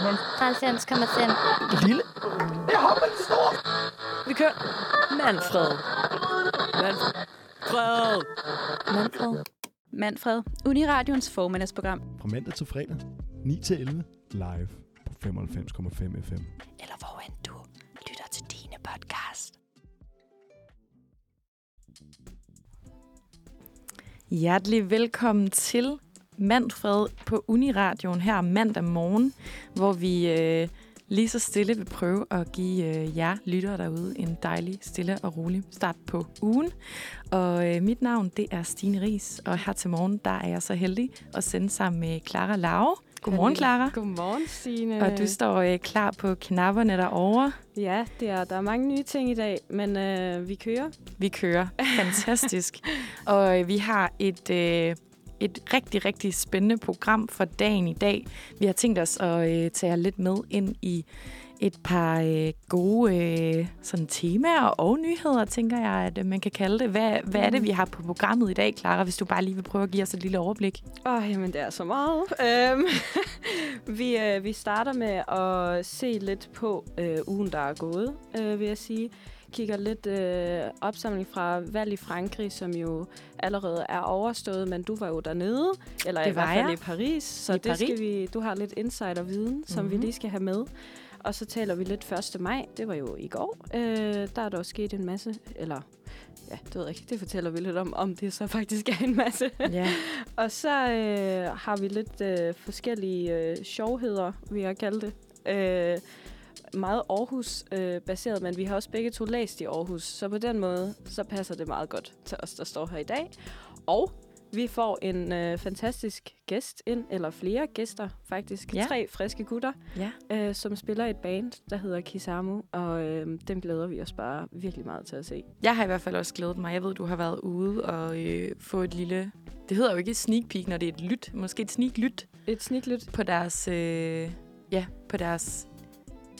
90,5. Lille. Jeg har en stor. Vi kører. Manfred. Manfred. Manfred. Manfred. Uniradions formiddagsprogram. Fra mandag til fredag. 9 til 11. Live på 95,5 FM. Eller hvor end du lytter til dine podcast. Hjertelig velkommen til Manfred på Uniradioen her mandag morgen, hvor vi øh, lige så stille vil prøve at give øh, jer lyttere derude en dejlig, stille og rolig start på ugen. Og øh, mit navn, det er Stine Ries, og her til morgen, der er jeg så heldig at sende sammen med Clara Lau. Godmorgen, Clara. Godmorgen, Signe. Og du står øh, klar på knapperne derovre. Ja, det er, der er mange nye ting i dag, men øh, vi kører. Vi kører. Fantastisk. og øh, vi har et, øh, et rigtig, rigtig spændende program for dagen i dag. Vi har tænkt os at øh, tage jer lidt med ind i et par øh, gode øh, sådan temaer og nyheder, tænker jeg, at øh, man kan kalde det. Hvad, hvad er det, vi har på programmet i dag, Clara, hvis du bare lige vil prøve at give os et lille overblik? Åh, oh, jamen det er så meget. Øhm, vi, øh, vi starter med at se lidt på øh, ugen, der er gået, øh, vil jeg sige. Kigger lidt øh, opsamling fra valg i Frankrig, som jo allerede er overstået, men du var jo dernede, eller Det i hvert fald jeg. i Paris, så I det Paris. skal vi, du har lidt insider-viden, som Mhm. vi lige skal have med. Og så taler vi lidt 1. maj, det var jo i går. Øh, der er der sket en masse, eller ja, det ved jeg ikke, det fortæller vi lidt om, om det så faktisk er en masse. Ja. Og så øh, har vi lidt øh, forskellige øh, sjovheder, vil jeg kalde det. Øh, meget Aarhus-baseret, men vi har også begge to læst i Aarhus. Så på den måde, så passer det meget godt til os, der står her i dag. Og vi får en øh, fantastisk gæst ind, eller flere gæster faktisk. Ja. Tre friske gutter, ja. øh, som spiller et band, der hedder Kisamu. Og øh, dem glæder vi os bare virkelig meget til at se. Jeg har i hvert fald også glædet mig. Jeg ved, du har været ude og øh, få et lille... Det hedder jo ikke sneak peek, når det er et lyt. Måske et sneak lyt Et sniklyt. på deres, øh, ja, på deres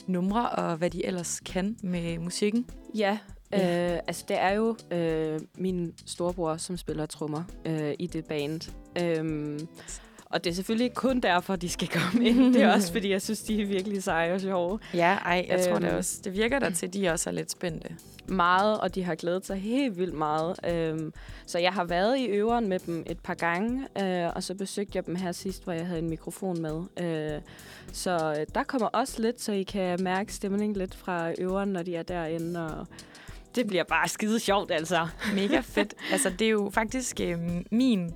numre og hvad de ellers kan med musikken. Ja, Ja. Øh, altså det er jo øh, min storebror, som spiller trommer øh, i det band. Øhm, og det er selvfølgelig ikke kun derfor, de skal komme ind. Det er også, fordi jeg synes, de er virkelig seje og sjove. Ja, ej, jeg tror det Øhm. også. Det virker der til, at de også er lidt spændte. Meget, og de har glædet sig helt vildt meget. Øhm, så jeg har været i øveren med dem et par gange, øh, og så besøgte jeg dem her sidst, hvor jeg havde en mikrofon med. Øh, så øh, der kommer også lidt, så I kan mærke stemningen lidt fra øveren, når de er derinde. Og det bliver bare skide sjovt, altså. Mega fedt. altså, det er jo faktisk øh, min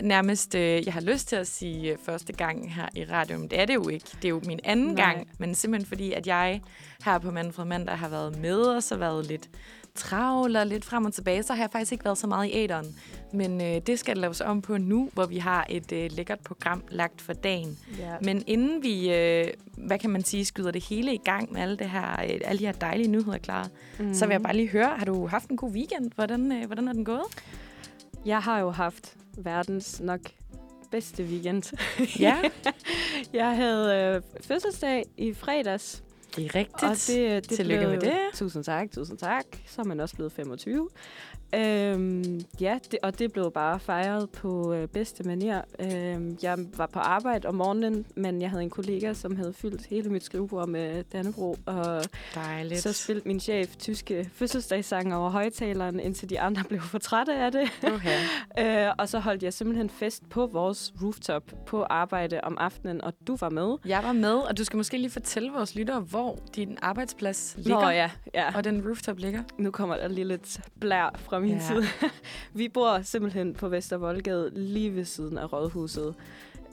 nærmest, øh, jeg har lyst til at sige øh, første gang her i radioen, det er det jo ikke. Det er jo min anden Nej. gang, men simpelthen fordi, at jeg her på Manfred Mandag har været med, og så været lidt travl og lidt frem og tilbage, så har jeg faktisk ikke været så meget i æderen. Men øh, det skal laves om på nu, hvor vi har et øh, lækkert program lagt for dagen. Ja. Men inden vi, øh, hvad kan man sige, skyder det hele i gang med alle, det her, øh, alle de her dejlige nyheder, klar, mm. så vil jeg bare lige høre, har du haft en god weekend? Hvordan, øh, hvordan er den gået? Jeg har jo haft verdens nok bedste weekend. Ja, jeg havde øh, fødselsdag i fredags. Det er rigtigt. Og det, det Tillykke blev, med det. Tusind tak, tusind tak. Så er man også blevet 25. Øhm, ja, det, og det blev bare fejret på øh, bedste manier. Øhm, jeg var på arbejde om morgenen, men jeg havde en kollega, som havde fyldt hele mit skrivebord med Dannebro. Og Dejligt. så spilte min chef tyske fødselsdagssange over højtaleren, indtil de andre blev for trætte af det. Okay. Øh, og så holdt jeg simpelthen fest på vores rooftop på arbejde om aftenen, og du var med. Jeg var med, og du skal måske lige fortælle vores lyttere, hvor din arbejdsplads ligger, Nå ja, ja. og den rooftop ligger. Nu kommer der lige lidt blær fra min Ja. side. Vi bor simpelthen på Vestervoldgade, lige ved siden af Rådhuset.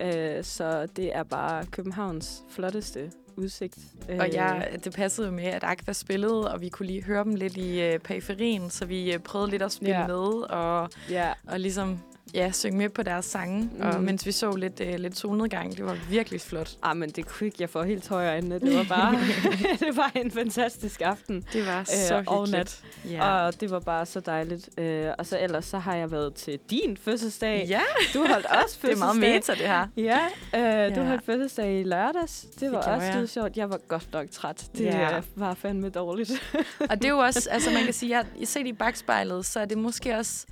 Øh, så det er bare Københavns flotteste udsigt. Øh, Og jeg, det passede jo med, at Aqua spillede, og vi kunne lige høre dem lidt i øh, periferien, så vi øh, prøvede lidt at spille Ja. med, og, Ja, og ligesom ja, synge med på deres sange, mm. og mens vi så lidt, øh, lidt solnedgang. Det var virkelig flot. ah, men det kunne ikke jeg får helt tøje øjnene. Det var bare det var en fantastisk aften. Det var så Øh, og nat. Ja. Og det var bare så dejligt. Øh, og så ellers så har jeg været til din fødselsdag. ja, Du holdt også det er meget fødselsdag. meta, det her. Ja, øh, du Ja. holdt fødselsdag i lørdags. Det var gjorde også skide sjovt. Jeg var godt nok træt. Det Ja. var fandme dårligt. Og det er jo også, altså man kan sige, at jeg set i bagspejlet, så er det måske også,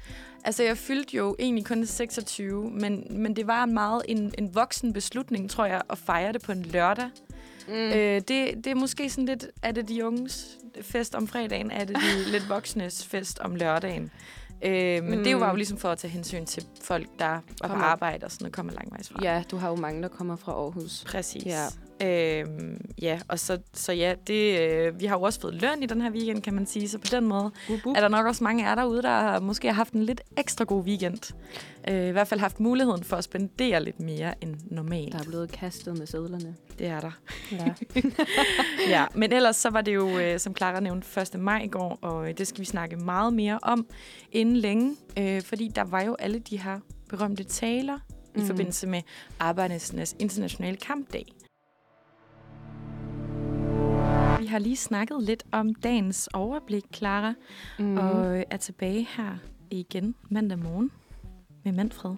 altså jeg fyldte jo egentlig kun 26, men, men det var meget en, en voksen beslutning, tror jeg, at fejre det på en lørdag. Mm. Øh, det, det er måske sådan lidt, er det de unges fest om fredagen, er det de lidt voksnes fest om lørdagen. Øh, men mm. det Mm. var jo ligesom for at tage hensyn til folk, der var på Kommer. arbejde og sådan noget, kommer langvejs fra. Ja, du har jo mange, der kommer fra Aarhus. Præcis. Ja. Øhm, ja, og så, så ja, det, øh, vi har jo også fået løn i den her weekend, kan man sige. Så på den måde Bup, bup. er der nok også mange af jer derude, der måske har haft en lidt ekstra god weekend. Øh, I hvert fald haft muligheden for at spendere lidt mere end normalt. Der er blevet kastet med sædlerne. Det er der. Ja. ja, men ellers så var det jo, øh, som Clara nævnte, 1. maj i går, og øh, det skal vi snakke meget mere om inden længe, øh, fordi der var jo alle de her berømte taler mm. i forbindelse med Arbejdernes Internationale Kampdag. Vi har lige snakket lidt om dagens overblik, Clara, Mm. og er tilbage her igen mandag morgen med Manfred.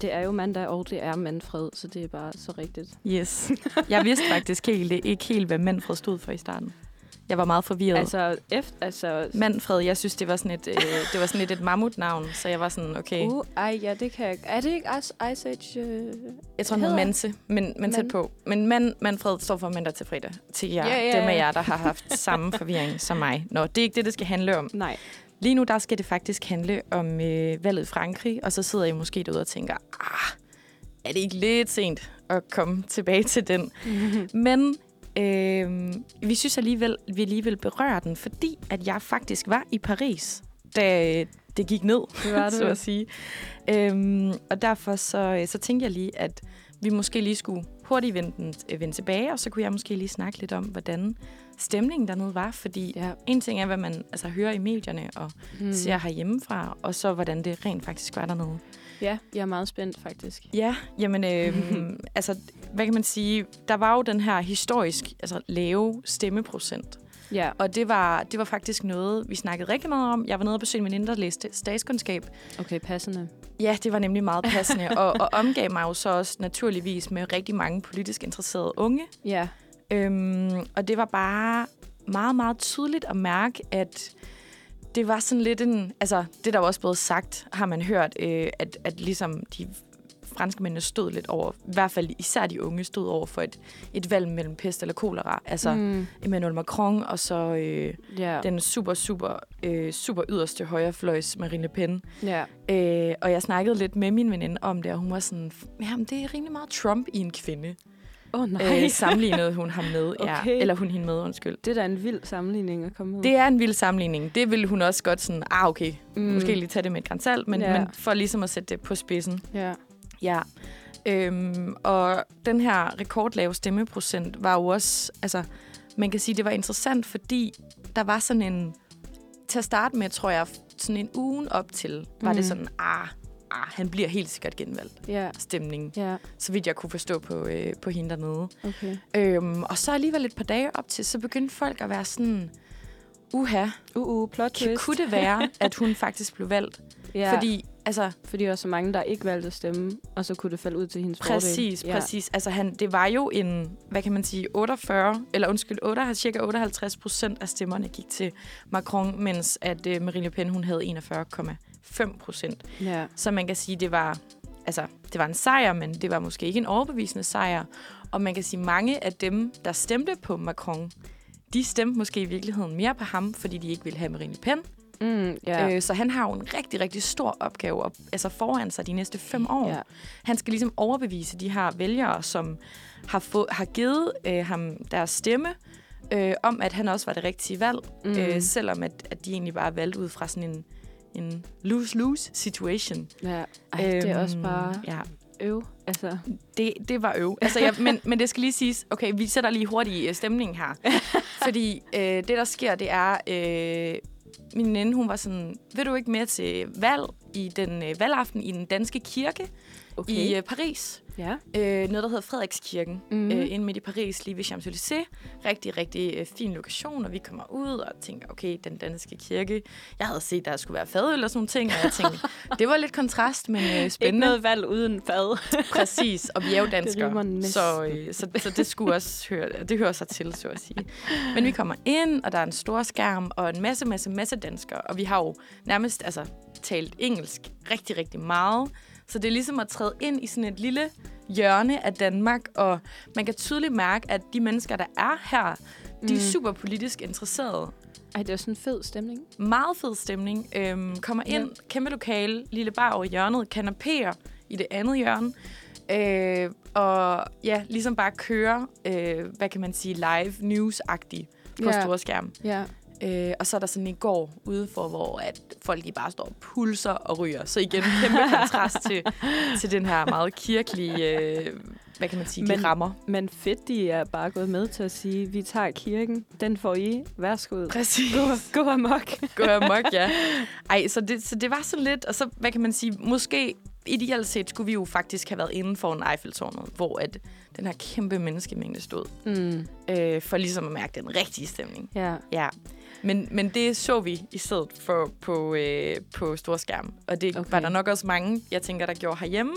Det er jo mandag, og det er Manfred, så det er bare så rigtigt. Yes. Jeg vidste faktisk helt, ikke helt, hvad Manfred stod for i starten. Jeg var meget forvirret. Altså, efter, altså... Manfred, jeg synes, det var sådan et, øh, det var sådan lidt et mammutnavn, så jeg var sådan, okay. Uh, ej, ja, det kan jeg. Er det ikke Ice, Age? Øh... jeg tror, hed hedder- Manse, men, men tæt på. Men man, Manfred står for mandag til fredag. Til jer, Ja, ja, dem af jer, der har haft samme forvirring som mig. Nå, det er ikke det, det skal handle om. Nej. Lige nu, der skal det faktisk handle om øh, valget i Frankrig, og så sidder I måske derude og tænker, ah, er det ikke lidt sent at komme tilbage til den? Men øh, vi synes alligevel, vi alligevel berører den, fordi at jeg faktisk var i Paris, da det gik ned, Det var så at sige. Øhm, og derfor så, så tænkte jeg lige, at vi måske lige skulle hurtigt vende, den, øh, vende tilbage, og så kunne jeg måske lige snakke lidt om, hvordan stemningen dernede var. Fordi Ja. en ting er, hvad man altså, hører i medierne og mm. ser herhjemmefra, og så hvordan det rent faktisk var dernede. Ja, jeg er meget spændt, faktisk. Ja, jamen, øh, altså, hvad kan man sige? Der var jo den her historisk altså, lave stemmeprocent. Ja. Og det var, det var faktisk noget, vi snakkede rigtig meget om. Jeg var nede og besøgte min veninde, der læste statskundskab. Okay, passende. Ja, det var nemlig meget passende, og, og omgav mig jo så også naturligvis med rigtig mange politisk interesserede unge. Ja. Øhm, og det var bare meget, meget tydeligt at mærke, at det var sådan lidt en... Altså, det der var også blevet sagt, har man hørt, øh, at, at ligesom de franskmændene stod lidt over, i hvert fald især de unge, stod over for et, et valg mellem pest eller kolera. Altså mm. mm. Emmanuel Macron og så øh, ja. den super, super, øh, super yderste højrefløjs Marine Le Pen. ja. Øh, og jeg snakkede lidt med min veninde om det, og hun var sådan, jamen det er rimelig meget Trump i en kvinde. Oh, nej. Øh, sammenlignede hun ham med. Ja, Okay. eller hun hende med, undskyld. det er da en vild sammenligning at komme med. Det er en vild sammenligning. Det ville hun også godt sådan, ah okay, mm. måske lige tage det med et grænsalt, men, Ja. ja. men for ligesom at sætte det på spidsen. Ja. Ja. Øhm, og den her rekordlave stemmeprocent var jo også, altså man kan sige, det var interessant, fordi der var sådan en, til at starte med, tror jeg, sådan en uge op til, var Mm. det sådan, ah, ah, han bliver helt sikkert genvalgt, Ja. stemningen. Ja. Så vidt jeg kunne forstå på, øh, på hende dernede. Okay. Øhm, og så alligevel et par dage op til, så begyndte folk at være sådan, uha, Uh, uh, plot kan, twist. kunne det være, at hun faktisk blev valgt? Ja. Fordi, altså, Fordi der er så mange, der ikke valgte at stemme, og så kunne det falde ud til hendes præcis, fordel. ja. præcis. Altså, han, det var jo en, hvad kan man sige, 48, eller undskyld, 8, cirka 58 procent af stemmerne gik til Macron, mens at uh, Marine Le Pen, hun havde 41,5 procent. Ja. Så man kan sige, det var, altså, det var en sejr, men det var måske ikke en overbevisende sejr. Og man kan sige, mange af dem, der stemte på Macron, de stemte måske i virkeligheden mere på ham, fordi de ikke ville have Marine Le Pen. Mm. Ja. Øh, så han har jo en rigtig, rigtig stor opgave op, altså foran sig de næste fem år. ja. Han skal ligesom overbevise de her vælgere, som har, få, har givet øh, ham deres stemme, øh, om at han også var det rigtige valg, Mm. øh, selvom at, at de egentlig bare er valgt ud fra sådan en, en lose-lose situation. ja. Ej, det er også Øhm, bare Ja, øv. Altså, det, det var øv. Altså, jeg, men, men det skal lige siges, okay, vi sætter lige hurtigt øh, stemningen her. Fordi øh, det, der sker, det er, øh, min veninde, hun var sådan, vil du ikke med til valg i den øh, valgaften i den danske kirke okay. i øh, Paris? Ja. Øh, noget, der hedder Frederikskirken, mm. øh, inde midt i Paris, lige ved Champs-Élysées. Rigtig, rigtig øh, fin lokation, og vi kommer ud og tænker, okay, den danske kirke. Jeg havde set, der skulle være fadøl og sådan nogle ting, og jeg tænkte, det var lidt kontrast, men øh, Ikke spændende. noget valg uden fad. Præcis, og vi er jo danskere, næsten. så, øh, så, så det skulle også høre, det hører sig til, så at sige. Men vi kommer ind, og der er en stor skærm, og en masse, masse, masse danskere, og vi har jo nærmest altså, talt engelsk rigtig, rigtig meget. Så det er ligesom at træde ind i sådan et lille hjørne af Danmark, og man kan tydeligt mærke, at de mennesker, der er her, de er Mm. super politisk interesserede. Ej, det er sådan en fed stemning. Meget fed stemning. Øhm, kommer ind, kæmpe lokale, lille bar over hjørnet, kanapéer i det andet hjørne. Øh, og ja, ligesom bare køre, øh, hvad kan man sige, live news-agtigt på Ja. store skærm. Ja. Øh, og så er der sådan i går ude for, hvor at folk I bare står og pulser og ryger. Så igen, kæmpe kontrast til, til den her meget kirkelige, øh, hvad kan man sige, Men- de rammer. Men fedt, de er bare gået med til at sige, vi tager kirken, den får I, værsgo. Præcis. Gå, gå amok. Gå amok, ja. Ej, så det, så det var sådan lidt, og så, hvad kan man sige, måske ideelt set skulle vi jo faktisk have været inden for en Eiffeltårnet, hvor at den her kæmpe menneskemængde stod, Mm. øh, for ligesom at mærke den rigtige stemning. Ja. Ja, men, men det så vi i stedet for på, øh, på storskærm. Og det okay. Var der nok også mange, jeg tænker, der gjorde herhjemme.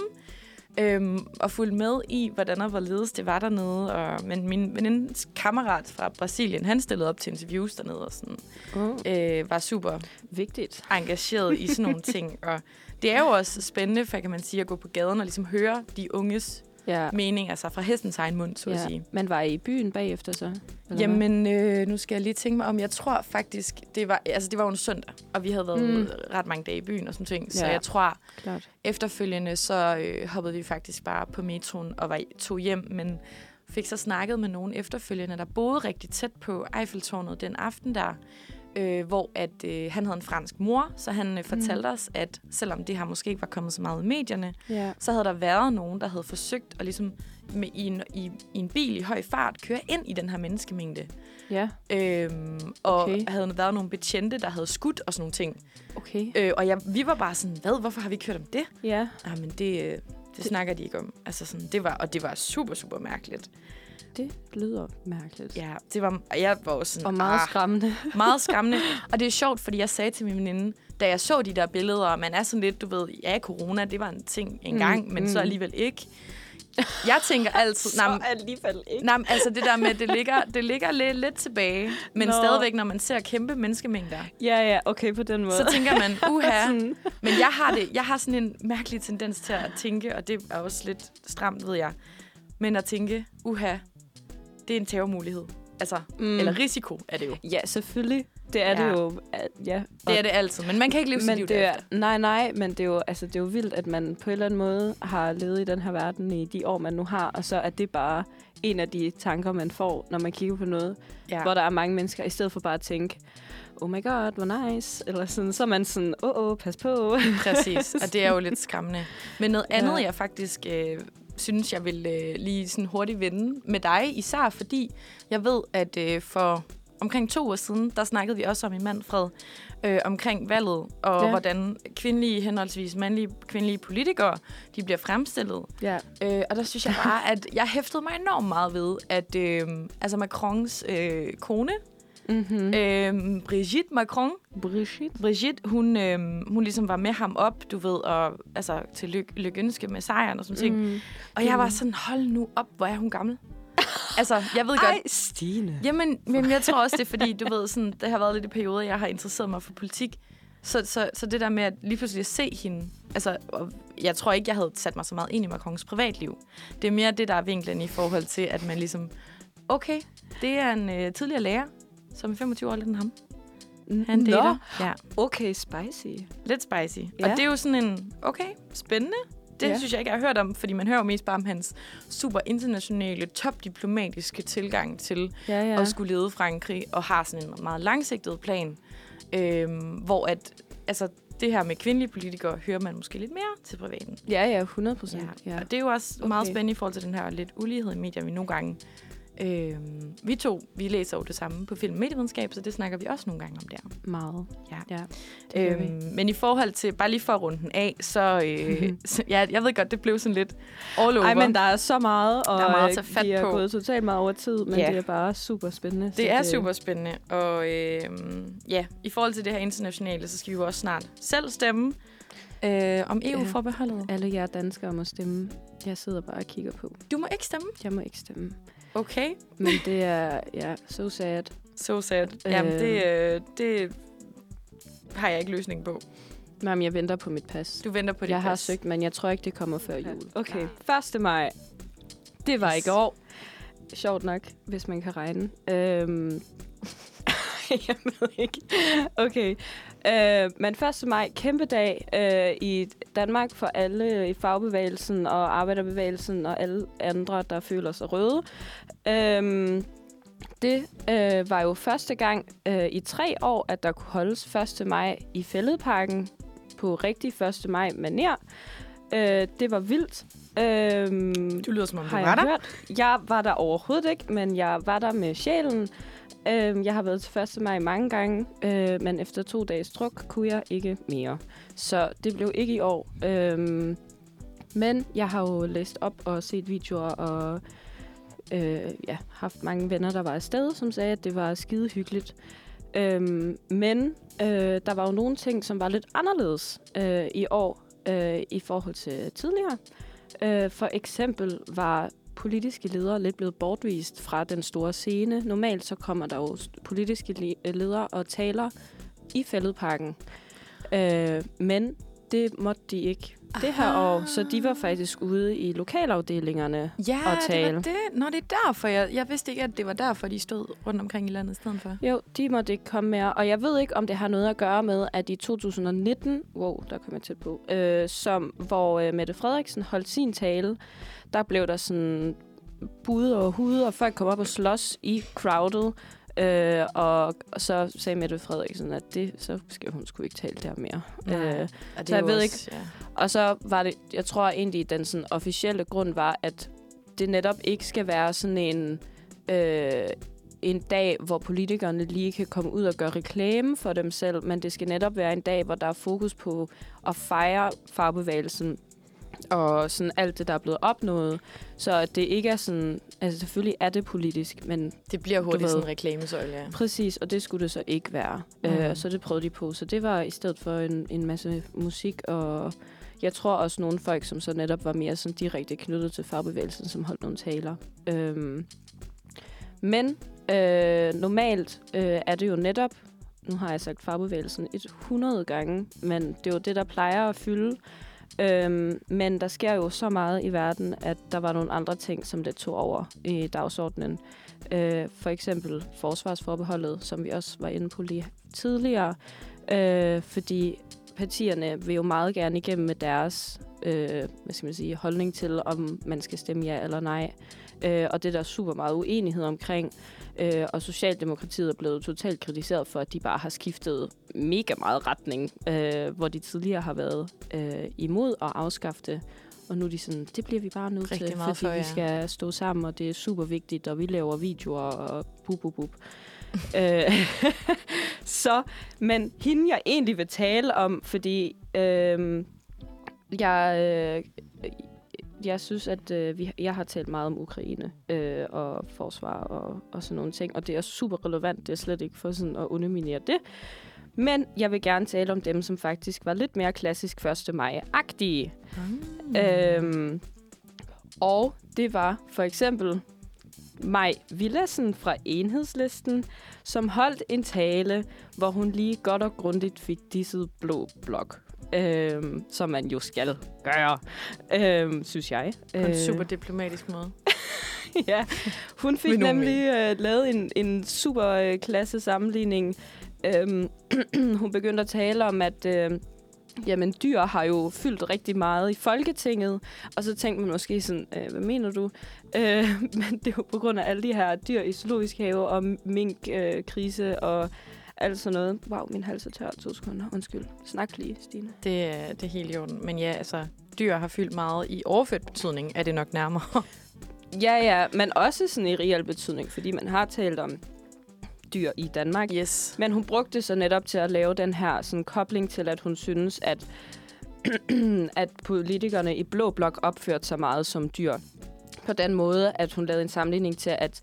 Øhm, og fulgte med i, hvordan og hvorledes det var dernede. Og, men min venindes kammerat fra Brasilien, han stillede op til interviews dernede og sådan, Oh, øh, var super vigtigt. engageret i sådan nogle ting. Og det er jo også spændende, for kan man sige, at gå på gaden og ligesom høre de unges Ja. mening, altså fra hestens egen mund, så at ja. sige. Men var I i byen bagefter så? Eller? Jamen, øh, nu skal jeg lige tænke mig om. Jeg tror faktisk, det var, altså, det var jo en søndag, og vi havde været Mm. ret mange dage i byen og sådan ting. Så Ja. jeg tror, Klart. efterfølgende, så øh, hoppede vi faktisk bare på metroen og var, tog hjem, men fik så snakket med nogen efterfølgende, der boede rigtig tæt på Eiffeltårnet den aften der, øh, hvor at øh, han havde en fransk mor, så han øh, fortalte mm. os, at selvom det her måske ikke var kommet så meget i medierne, Ja. så havde der været nogen, der havde forsøgt at ligesom med, i, en, i, i en bil i høj fart køre ind i den her menneskemængde. Ja. Øhm, og Okay. havde været nogle betjente, der havde skudt og sådan nogle ting. Okay. Øh, og jeg, vi var bare sådan, hvad, hvorfor har vi ikke hørt om det? Ja. Ah, men det, øh, det, det snakker de ikke om. Altså sådan, det var, og det var super, super mærkeligt. Det lyder mærkeligt. Ja, det var, jeg var også sådan, Og meget ah, skræmmende. meget skræmmende. Og det er sjovt, fordi jeg sagde til min veninde, da jeg så de der billeder, og man er sådan lidt, du ved, ja, corona, det var en ting engang, Mm, mm, men mm. så alligevel ikke. Jeg tænker altid, men- alligevel ikke. Nej, altså det der med, det ligger, det ligger lidt, lidt tilbage. Men Nå. Stadigvæk, når man ser kæmpe menneskemængder, Ja, ja, okay, på den måde. så tænker man, uha. Men jeg har, det, jeg har sådan en mærkelig tendens til at tænke, og det er også lidt stramt, ved jeg. Men at tænke, uha, det er en terrormulighed. Altså, Mm. eller risiko er det jo. Ja, selvfølgelig. Det er Ja. det jo. Ja. Det er det altid, men man kan ikke leve sit liv det er, nej, nej, men det er, jo, altså, det er jo vildt, at man på en eller anden måde har levet i den her verden i de år, man nu har, og så er det bare en af de tanker, man får, når man kigger på noget, ja. Ja. hvor der er mange mennesker, i stedet for bare at tænke, oh my god, hvor nice, eller sådan, så er man sådan, åh, oh, oh, pas på. Præcis, og det er jo lidt skræmmende. Men noget Ja. andet, jeg faktisk øh, synes, jeg vil øh, lige sådan hurtigt vende med dig, især fordi jeg ved, at øh, for omkring to uger siden, der snakkede vi også om i Manfred, øh, omkring valget, og Ja. hvordan kvindelige, henholdsvis mandlige kvindelige politikere, de bliver fremstillet. Ja. Øh, og der synes jeg bare, at jeg hæftede mig enormt meget ved, at øh, altså Macrons øh, kone, Mm-hmm. øh, Brigitte Macron, Brigitte. Brigitte, hun, øh, hun ligesom var med ham op, du ved, og altså til lyk, lykønske med sejren og sådan ting. Mm. Mm. Og jeg var sådan, hold nu op, hvor er hun gammel. altså, jeg ved godt... Ej, Stine. Jamen, men jeg tror også, det er fordi, du ved, sådan, det har været lidt i perioder, jeg har interesseret mig for politik. Så, så, så det der med at lige pludselig at se hende, altså, og jeg tror ikke, jeg havde sat mig så meget ind i Macrons privatliv. Det er mere det, der er vinklen i forhold til, at man ligesom, okay, det er en øh, tidligere lærer, som er 25 år ældre end ham. Han Nå, dater. Ja. okay, spicy. Lidt spicy. Ja. Og det er jo sådan en, okay, spændende. Det Ja. synes jeg ikke, jeg har hørt om, fordi man hører jo mest bare om hans super internationale, topdiplomatiske tilgang til Ja, ja. at skulle lede Frankrig, og har sådan en meget langsigtet plan, øhm, hvor at, altså, det her med kvindelige politikere hører man måske lidt mere til privaten. Ja, ja, 100 procent. Ja. Ja. Og det er jo også okay. meget spændende i forhold til den her lidt ulighed i medier, vi nogle gange... Øhm, vi to, vi læser jo det samme på film og medievidenskab, så det snakker vi også nogle gange om der. Meget. Ja. ja det. Øhm, men i forhold til, bare lige for at runde den af, så, øh, så ja, jeg ved godt, det blev sådan lidt all over. Ej, men der er så meget, og Der er meget at øh, fat vi er på. gået totalt meget over tid, men Ja. det er bare super spændende. det er super spændende, og øh, ja, i forhold til det her internationale, så skal vi jo også snart selv stemme øh, om EU-forbeholdet. Alle jer danskere må stemme. Jeg sidder bare og kigger på. Du må ikke stemme. Jeg må ikke stemme. Okay. Men det er, ja, so sad. So sad. Jamen, Øh. det, øh, det har jeg ikke løsning på. Jamen, jeg venter på mit pas. Du venter på dit jeg har pas. søgt, men jeg tror ikke, det kommer før jul. Okay, Klar. 1. maj. Det var Yes. i går. Sjovt nok, hvis man kan regne. Øhm. jeg ved ikke. Okay. Øh, men 1. maj, kæmpe dag øh, i Danmark for alle i fagbevægelsen og arbejderbevægelsen og alle andre, der føler sig røde. Øhm, det øh, var jo første gang øh, i tre år, at der kunne holdes 1. maj i Fælledparken på rigtig 1. maj maner. Øh, det var vildt. Øhm, Du lyder som om, du var jeg der. hørt. Jeg var der overhovedet ikke, men jeg var der med sjælen. Øhm, jeg har været til 1. maj mange gange, øh, men efter to dages druk kunne jeg ikke mere. Så det blev ikke i år. Øhm, men jeg har jo læst op og set videoer og øh, ja, haft mange venner, der var afsted, som sagde, at det var skide hyggeligt. Øhm, men øh, der var jo nogle ting, som var lidt anderledes øh, i år øh, i forhold til tidligere. Øh, for eksempel var politiske ledere lidt blevet bortvist fra den store scene. Normalt så kommer der jo politiske øh, ledere og taler i fældeparken. Øh, men det måtte de ikke det her Aha. år, så de var faktisk ude i lokalafdelingerne. Ja, og det tale. var det. Nå, det er derfor. Jeg, jeg vidste ikke, at det var derfor, de stod rundt omkring i landet i stedet for. Jo, de måtte ikke komme mere. Og jeg ved ikke, om det har noget at gøre med, at i 2019, wow, der kom jeg tæt på, øh, som, hvor øh, Mette Frederiksen holdt sin tale, der blev der sådan bud og hud, og folk kom op og slås i crowded. Øh, og, og så sagde Mette Frederiksen, at det, så skal hun sgu ikke tale der mere. Øh, og så jeg ved også, Ja. og så var det, jeg tror egentlig, den sådan officielle grund var, at det netop ikke skal være sådan en, øh, en dag, hvor politikerne lige kan komme ud og gøre reklame for dem selv, men det skal netop være en dag, hvor der er fokus på at fejre fagbevægelsen og sådan alt det, der er blevet opnået. Så det ikke er sådan... Altså selvfølgelig er det politisk, men Det bliver hurtigt ved. sådan en reklamesøjle, ja. Præcis, og det skulle det så ikke være. Mm. Øh, så det prøvede de på. Så det var i stedet for en, en masse musik, og jeg tror også nogle folk, som så netop var mere sådan direkte knyttet til fagbevægelsen, som holdt nogle taler. Øhm, men øh, normalt øh, er det jo netop, nu har jeg sagt fagbevægelsen et 100 gange, men det er jo det, der plejer at fylde. Øhm, men der sker jo så meget i verden, at der var nogle andre ting, som det tog over i dagsordenen. Øh, for eksempel forsvarsforbeholdet, som vi også var inde på lige tidligere. Øh, fordi partierne vil jo meget gerne igennem med deres øh, hvad skal man sige, holdning til, om man skal stemme ja eller nej. Øh, og det er der super meget uenighed omkring. Øh, og Socialdemokratiet er blevet totalt kritiseret for, at de bare har skiftet mega meget retning, øh, hvor de tidligere har været øh, imod at afskaffe det. Og nu er de sådan, det bliver vi bare nødt til, meget fordi for, vi ja. skal stå sammen, og det er super vigtigt, og vi laver videoer og bub, bub, bub. øh, så, men hende jeg egentlig vil tale om, fordi øh, jeg, øh, jeg synes, at øh, vi, jeg har talt meget om Ukraine øh, og forsvar og, og sådan nogle ting, og det er super relevant, det er slet ikke for sådan at underminere det. Men jeg vil gerne tale om dem, som faktisk var lidt mere klassisk 1. maj-agtige. Mm. Øhm, og det var for eksempel Maj Villassen fra Enhedslisten, som holdt en tale, hvor hun lige godt og grundigt fik disset blå blok. Øhm, som man jo skal gøre, øhm, synes jeg. På en super diplomatisk måde. ja, hun fik nemlig øh, lavet en, en super øh, klasse sammenligning. Øhm, hun begyndte at tale om, at øh, jamen, dyr har jo fyldt rigtig meget i Folketinget. Og så tænkte man måske sådan, øh, hvad mener du? Øh, men det er jo på grund af alle de her dyr i zoologisk have og minkkrise øh, krise og alt sådan noget. Wow, min hals er tør. To sekunder. Undskyld. Snak lige, Stine. Det, er- det er helt i orden. Men ja, altså, dyr har fyldt meget i overført betydning, er det nok nærmere. Ja, ja, men også sådan i reel betydning, fordi man har talt om dyr i Danmark. yes. Men hun brugte det så netop til at lave den her sådan, kobling til, at hun synes, at, at politikerne i Blå Blok opførte sig meget som dyr. På den måde, at hun lavede en sammenligning til, at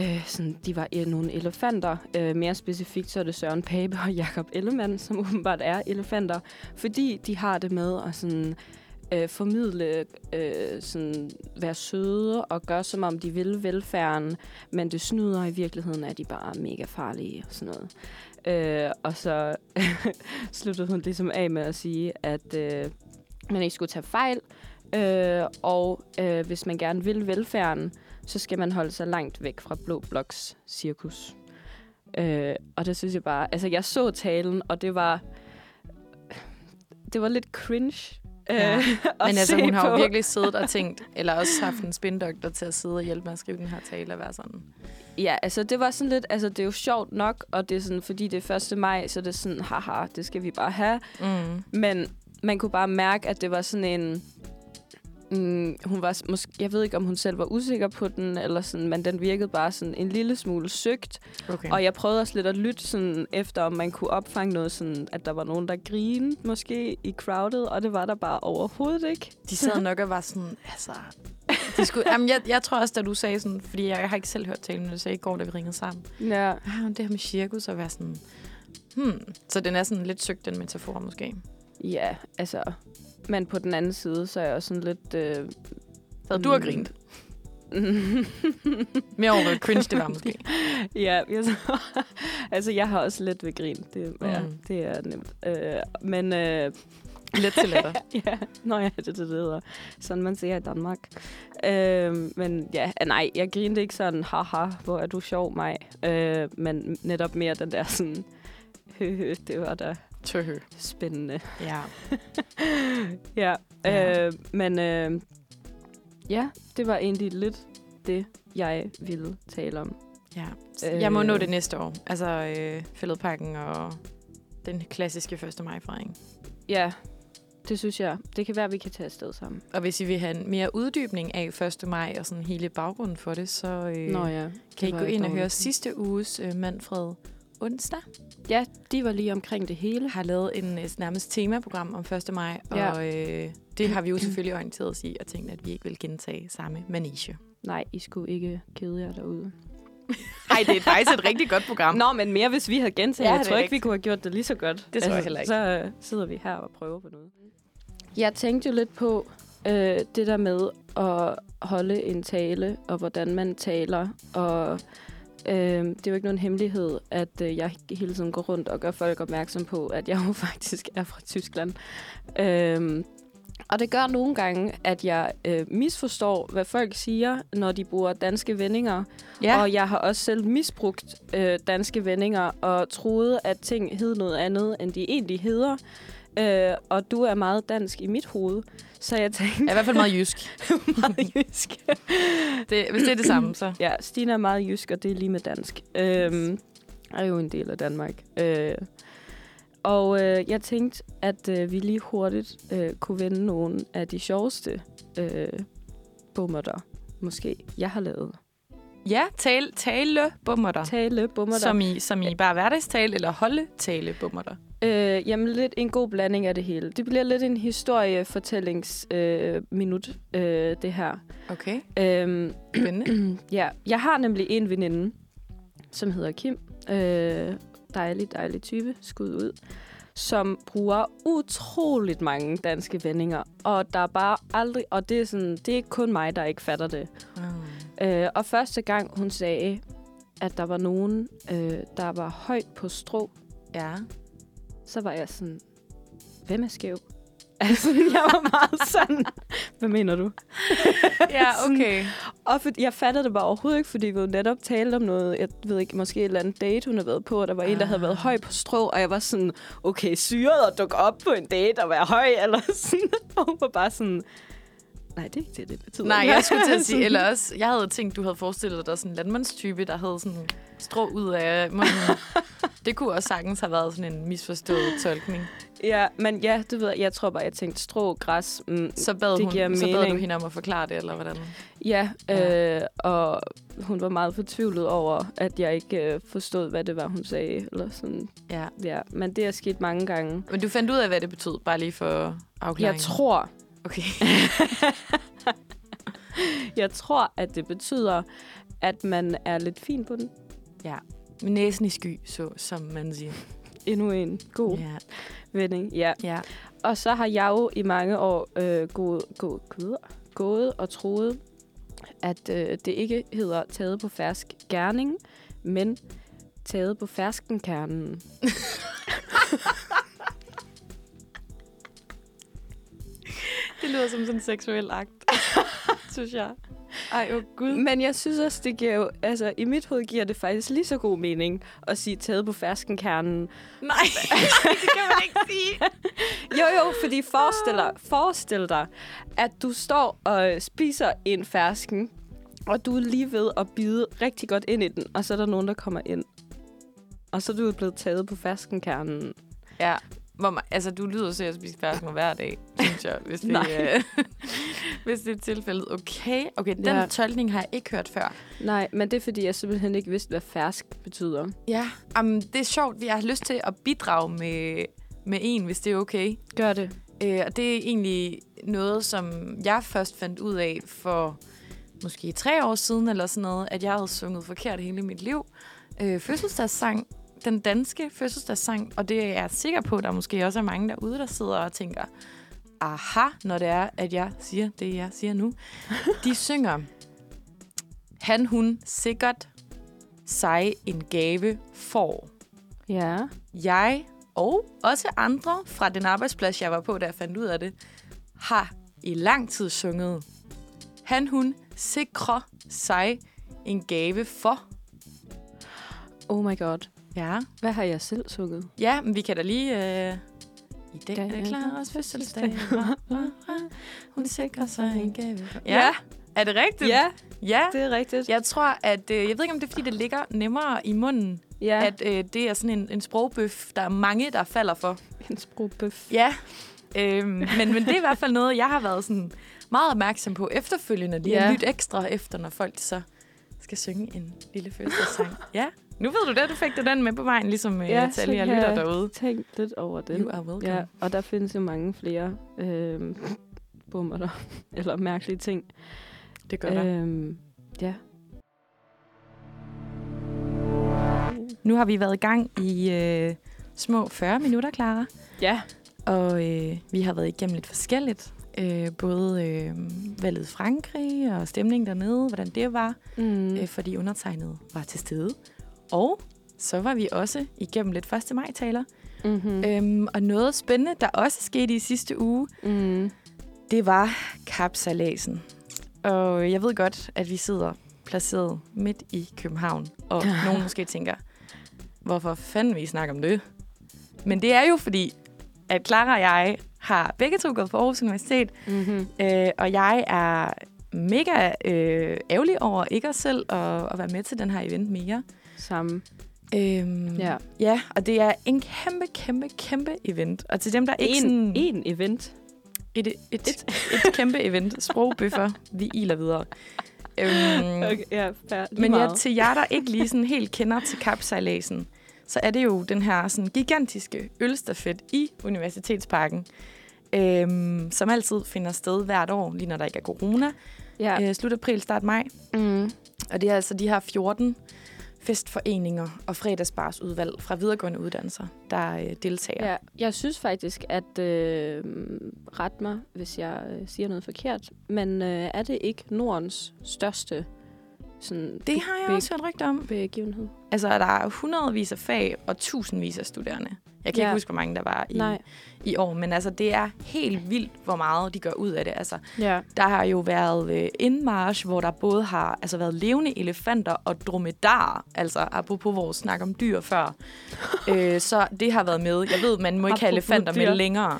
øh, sådan, de var øh, nogle elefanter. Øh, mere specifikt så er det Søren Pape og Jakob Ellemann, som åbenbart er elefanter. Fordi de har det med at sådan, øh, formidle, øh, sådan, være søde og gøre som om de vil velfærden, men det snyder i virkeligheden, at de bare er mega farlige og sådan noget. Øh, og så sluttede hun ligesom af med at sige, at øh, man ikke skulle tage fejl, øh, og øh, hvis man gerne vil velfærden, så skal man holde sig langt væk fra Blå Bloks cirkus. Øh, og det synes jeg bare... Altså, jeg så talen, og det var... Det var lidt cringe. Ja. Øh, Men altså, hun har jo på. virkelig siddet og tænkt, eller også haft en spindoktor til at sidde og hjælpe med at skrive den her tale og være sådan. Ja, altså det var sådan lidt... Altså, det er jo sjovt nok, og det er sådan, fordi det er 1. maj, så det er sådan, haha, det skal vi bare have. Mm. Men man kunne bare mærke, at det var sådan en... Mm, hun var måske, jeg ved ikke, om hun selv var usikker på den, eller sådan, men den virkede bare sådan en lille smule søgt. Okay. Og jeg prøvede også lidt at lytte sådan, efter, om man kunne opfange noget, sådan, at der var nogen, der grinede måske i crowded, og det var der bare overhovedet ikke. De sad nok og var sådan, altså... De skulle, jamen, jeg, jeg tror også, da du sagde sådan, fordi jeg, jeg har ikke selv hørt talen, men du sagde i går, da vi ringede sammen. Ja, Ah, det her med cirkus og være sådan, hmm. Så den er sådan lidt søgt, den metafor måske. ja altså... Men på den anden side, så er jeg også sådan lidt... Øh, Havde du har grint? Mere over, cringe det var måske. ja, jeg, altså jeg har også lidt ved grin. Det, ja, Mm. det er nemt. Øh, men øh, Let til latter. ja, nå ja, det det, hedder. Sådan man siger i Danmark. Øh, men ja, øh, nej, jeg grinede ikke sådan, haha, hvor er du sjov mig. Øh, men netop mere den der sådan, høhø, det var da Tøhø. spændende. Ja. ja, Ja. øh, men øh, ja, det var egentlig lidt det, jeg ville tale om. ja. Jeg må Øh. nå det næste år. Altså øh, fælledpakken og den klassiske 1. maj-fejring. Ja, det synes jeg. Det kan være, at vi kan tage afsted sammen. Og hvis I vil have en mere uddybning af 1. maj og sådan hele baggrunden for det, så øh, Nå ja. kan I det gå ind og høre sidste uges øh, Manfred onsdag. Ja, de var lige omkring det hele. Har lavet en øh, nærmest temaprogram om 1. maj, Ja. og øh, det har vi jo selvfølgelig orienteret os i og tænkt, at vi ikke vil gentage samme manege. Nej, I skulle ikke kede jer derude. Nej, det er faktisk et rigtig godt program. Nå, men mere hvis vi havde gentaget. Ja, jeg det tror ikke, vi rigtigt. kunne have gjort det lige så godt. Det tror jeg heller ikke. Så øh, sidder vi her og prøver på noget. Jeg tænkte jo lidt på øh, det der med at holde en tale, og hvordan man taler. Og øh, det er jo ikke nogen hemmelighed, at øh, jeg hele tiden går rundt og gør folk opmærksom på, at jeg jo faktisk er fra Tyskland. Øh, og det gør nogle gange, at jeg øh, misforstår, hvad folk siger, når de bruger danske vendinger. Ja, Og jeg har også selv misbrugt øh, danske vendinger og troede, at ting hed noget andet, end de egentlig hedder. Øh, og du er meget dansk i mit hoved, så jeg tænkte er i hvert fald meget jysk. meget jysk. Det, hvis det er det samme, så... ja, Stine er meget jysk, og det er lige med dansk. Øhm, er jo en del af Danmark. Øh, og øh, jeg tænkte, at øh, vi lige hurtigt øh, kunne vende nogle af de sjoveste øh, bummerter, måske, jeg har lavet. Ja, tale, tale bummerter. Tale bummerter. Som i, som i bare hverdagstale eller holde tale bummerter. Øh, jamen, lidt en god blanding af det hele. Det bliver lidt en historiefortællingsminut, øh, minut, øh, det her. Okay, Øhm, spændende. ja, jeg har nemlig en veninde, som hedder Kim. Øh, dejlig, dejlig type. Skud ud. Som bruger utroligt mange danske vendinger. Og der er bare aldrig... Og det er, sådan, det er ikke kun mig, der ikke fatter det. Mm. Øh, og første gang, hun sagde, at der var nogen, øh, der var højt på strå, Ja. Så var jeg sådan, hvem er skæv? Altså, jeg var meget sådan, hvad mener du? ja, okay. Og for, jeg fattede det bare overhovedet ikke, fordi vi jo netop talte om noget, jeg ved ikke, måske et eller andet date, hun havde været på, og der var en, der havde været Ah. høj på strå, og jeg var sådan, okay, syret at dukke op på en date og være høj, eller sådan. Og hun var bare sådan, nej, det er ikke det, det betyder. Nej, jeg skulle til at sige, eller også, jeg havde tænkt, du havde forestillet dig sådan en landmandstype, der havde sådan strå ud af munden. Det kunne også sagtens have været sådan en misforstået tolkning. Ja, men ja, du ved, jeg tror bare, jeg tænkte strå, græs, mm, Så bad, Det hun, giver så bad du hende om at forklare det, eller hvordan? Ja, Ja. øh, og hun var meget fortvivlet over, at jeg ikke øh, forstod, hvad det var, hun sagde. Eller sådan. Ja. Ja, men det er sket mange gange. Men du fandt ud af, hvad det betød, bare lige for afklaringen? Jeg tror, Okay. jeg tror, at det betyder, at man er lidt fin på den. Med næsen i sky, så, som man siger. Endnu en god Ja. vending. Ja. ja. Og så har jeg jo i mange år øh, gået, gået, gået, gået og troet, at øh, det ikke hedder taget på fersk gerning, men taget på ferskenkernen. Det lyder som sådan en seksuel akt, synes jeg. Ej, oh gud. Men jeg synes også, det giver jo, altså i mit hoved giver det faktisk lige så god mening at sige taget på ferskenkernen. Nej, det kan man ikke sige. Jo, jo, fordi forestil dig, forestil dig, at du står og spiser en fersken, og du er lige ved at bide rigtig godt ind i den, og så er der nogen, der kommer ind. Og så er du blevet taget på ferskenkernen. Ja, hvor man, altså, du lyder så, at spiser fersken hver dag, synes jeg, hvis det, øh, hvis det er tilfældet. Okay, okay den Ja. tolkning har jeg ikke hørt før. Nej, men det er fordi, jeg simpelthen ikke vidste, hvad fersk betyder. Ja, um, det er sjovt. Jeg har lyst til at bidrage med, med en, hvis det er okay. Gør det. Øh, og det er egentlig noget, som jeg først fandt ud af for måske tre år siden, eller sådan noget, at jeg havde sunget forkert hele mit liv. Øh, fødselsdagssang, den danske fødselsdagssang, og det er jeg sikker på, at der måske også er mange derude, der sidder og tænker, aha, når det er, at jeg siger det, jeg siger nu. De synger, han, hun, sikkert sig en gave får. Ja. Jeg og også andre fra den arbejdsplads, jeg var på, da jeg fandt ud af det, har i lang tid sunget. Han, hun sikrer sig en gave for. Oh my god. Ja, Hvad har jeg selv sunget? ja men vi kan da lige... Øh... I dag er det. Klaras fødselsdag. Hun sikrer sig en gave. Ja. Ja. Er det rigtigt? Ja, ja. det er rigtigt. Jeg tror, at... Øh, jeg ved ikke, om det er, fordi det ligger nemmere i munden, Ja, at øh, det er sådan en, en sprogbøf, der er mange, der falder for. en sprogbøf. Ja, øhm, men, men det er i hvert fald noget, jeg har været sådan meget opmærksom på efterfølgende. Lige Ja. at lytte ekstra efter, når folk så skal synge en lille fødselsdagssang. ja, nu ved du det. Du fik du den med på vejen, ligesom ja, Ja, til alle jer lytter derude. Tænk lidt over det. You are welcome. Ja, og der findes jo mange flere øh, bummer der, eller mærkelige ting. Det gør der. Øhm, ja. Nu har vi været i gang i øh, små 40 minutter, Clara. Ja. Og øh, vi har været igennem lidt forskelligt. Øh, både øh, valget Frankrig og stemningen dernede, hvordan det var. Mm. øh, fordi undertegnet var til stede. Og så var vi også igennem lidt 1. maj-taler. Mm-hmm. Mm. Øhm, og noget spændende, der også skete i sidste uge, Mm. det var kapsalasen. Og jeg ved godt, at vi sidder placeret midt i København, og nogen måske tænker, hvorfor fanden vi snakker om det? Men det er jo fordi, at Clara og jeg har begge to gået på Aarhus Universitet, Mm-hmm. Øh, og jeg er mega øh, ærgerlig over ikke os selv at, at være med til den her event mere. Samme. Øhm, Ja. ja, og det er en kæmpe, kæmpe, kæmpe event. Og til dem, der ikke En, sådan... en event. Et, et, et, et kæmpe event. Sprogbøffer. Vi iler videre. Øhm, Okay, ja, fair. Men ja, til jer, der ikke lige sådan helt kender til kapsejladsen, så er det jo den her sådan gigantiske ølstafet i Universitetsparken, øhm, som altid finder sted hvert år, lige når der ikke er corona. Ja. Øh, slut april, start maj. Mm. Og det er altså de her 14 festforeninger og fredagsbarsudvalg fra videregående uddannelser, der øh, deltager. Ja, jeg synes faktisk, at øh, ret mig, hvis jeg øh, siger noget forkert, men øh, er det ikke Nordens største sådan, Det har jeg også hørt rygter om. begivenhed? Altså, der er hundredvis af fag og tusindvis af studerende. Jeg kan Ja. ikke huske, hvor mange der var i, Nej. i år, men altså, det er helt vildt, hvor meget de gør ud af det. Altså, Ja. der har jo været øh, indmarsch, hvor der både har altså, været levende elefanter og dromedarer, altså apropos vores snak om dyr før. øh, så det har været med. Jeg ved, man må ikke have elefanter dyr. med længere.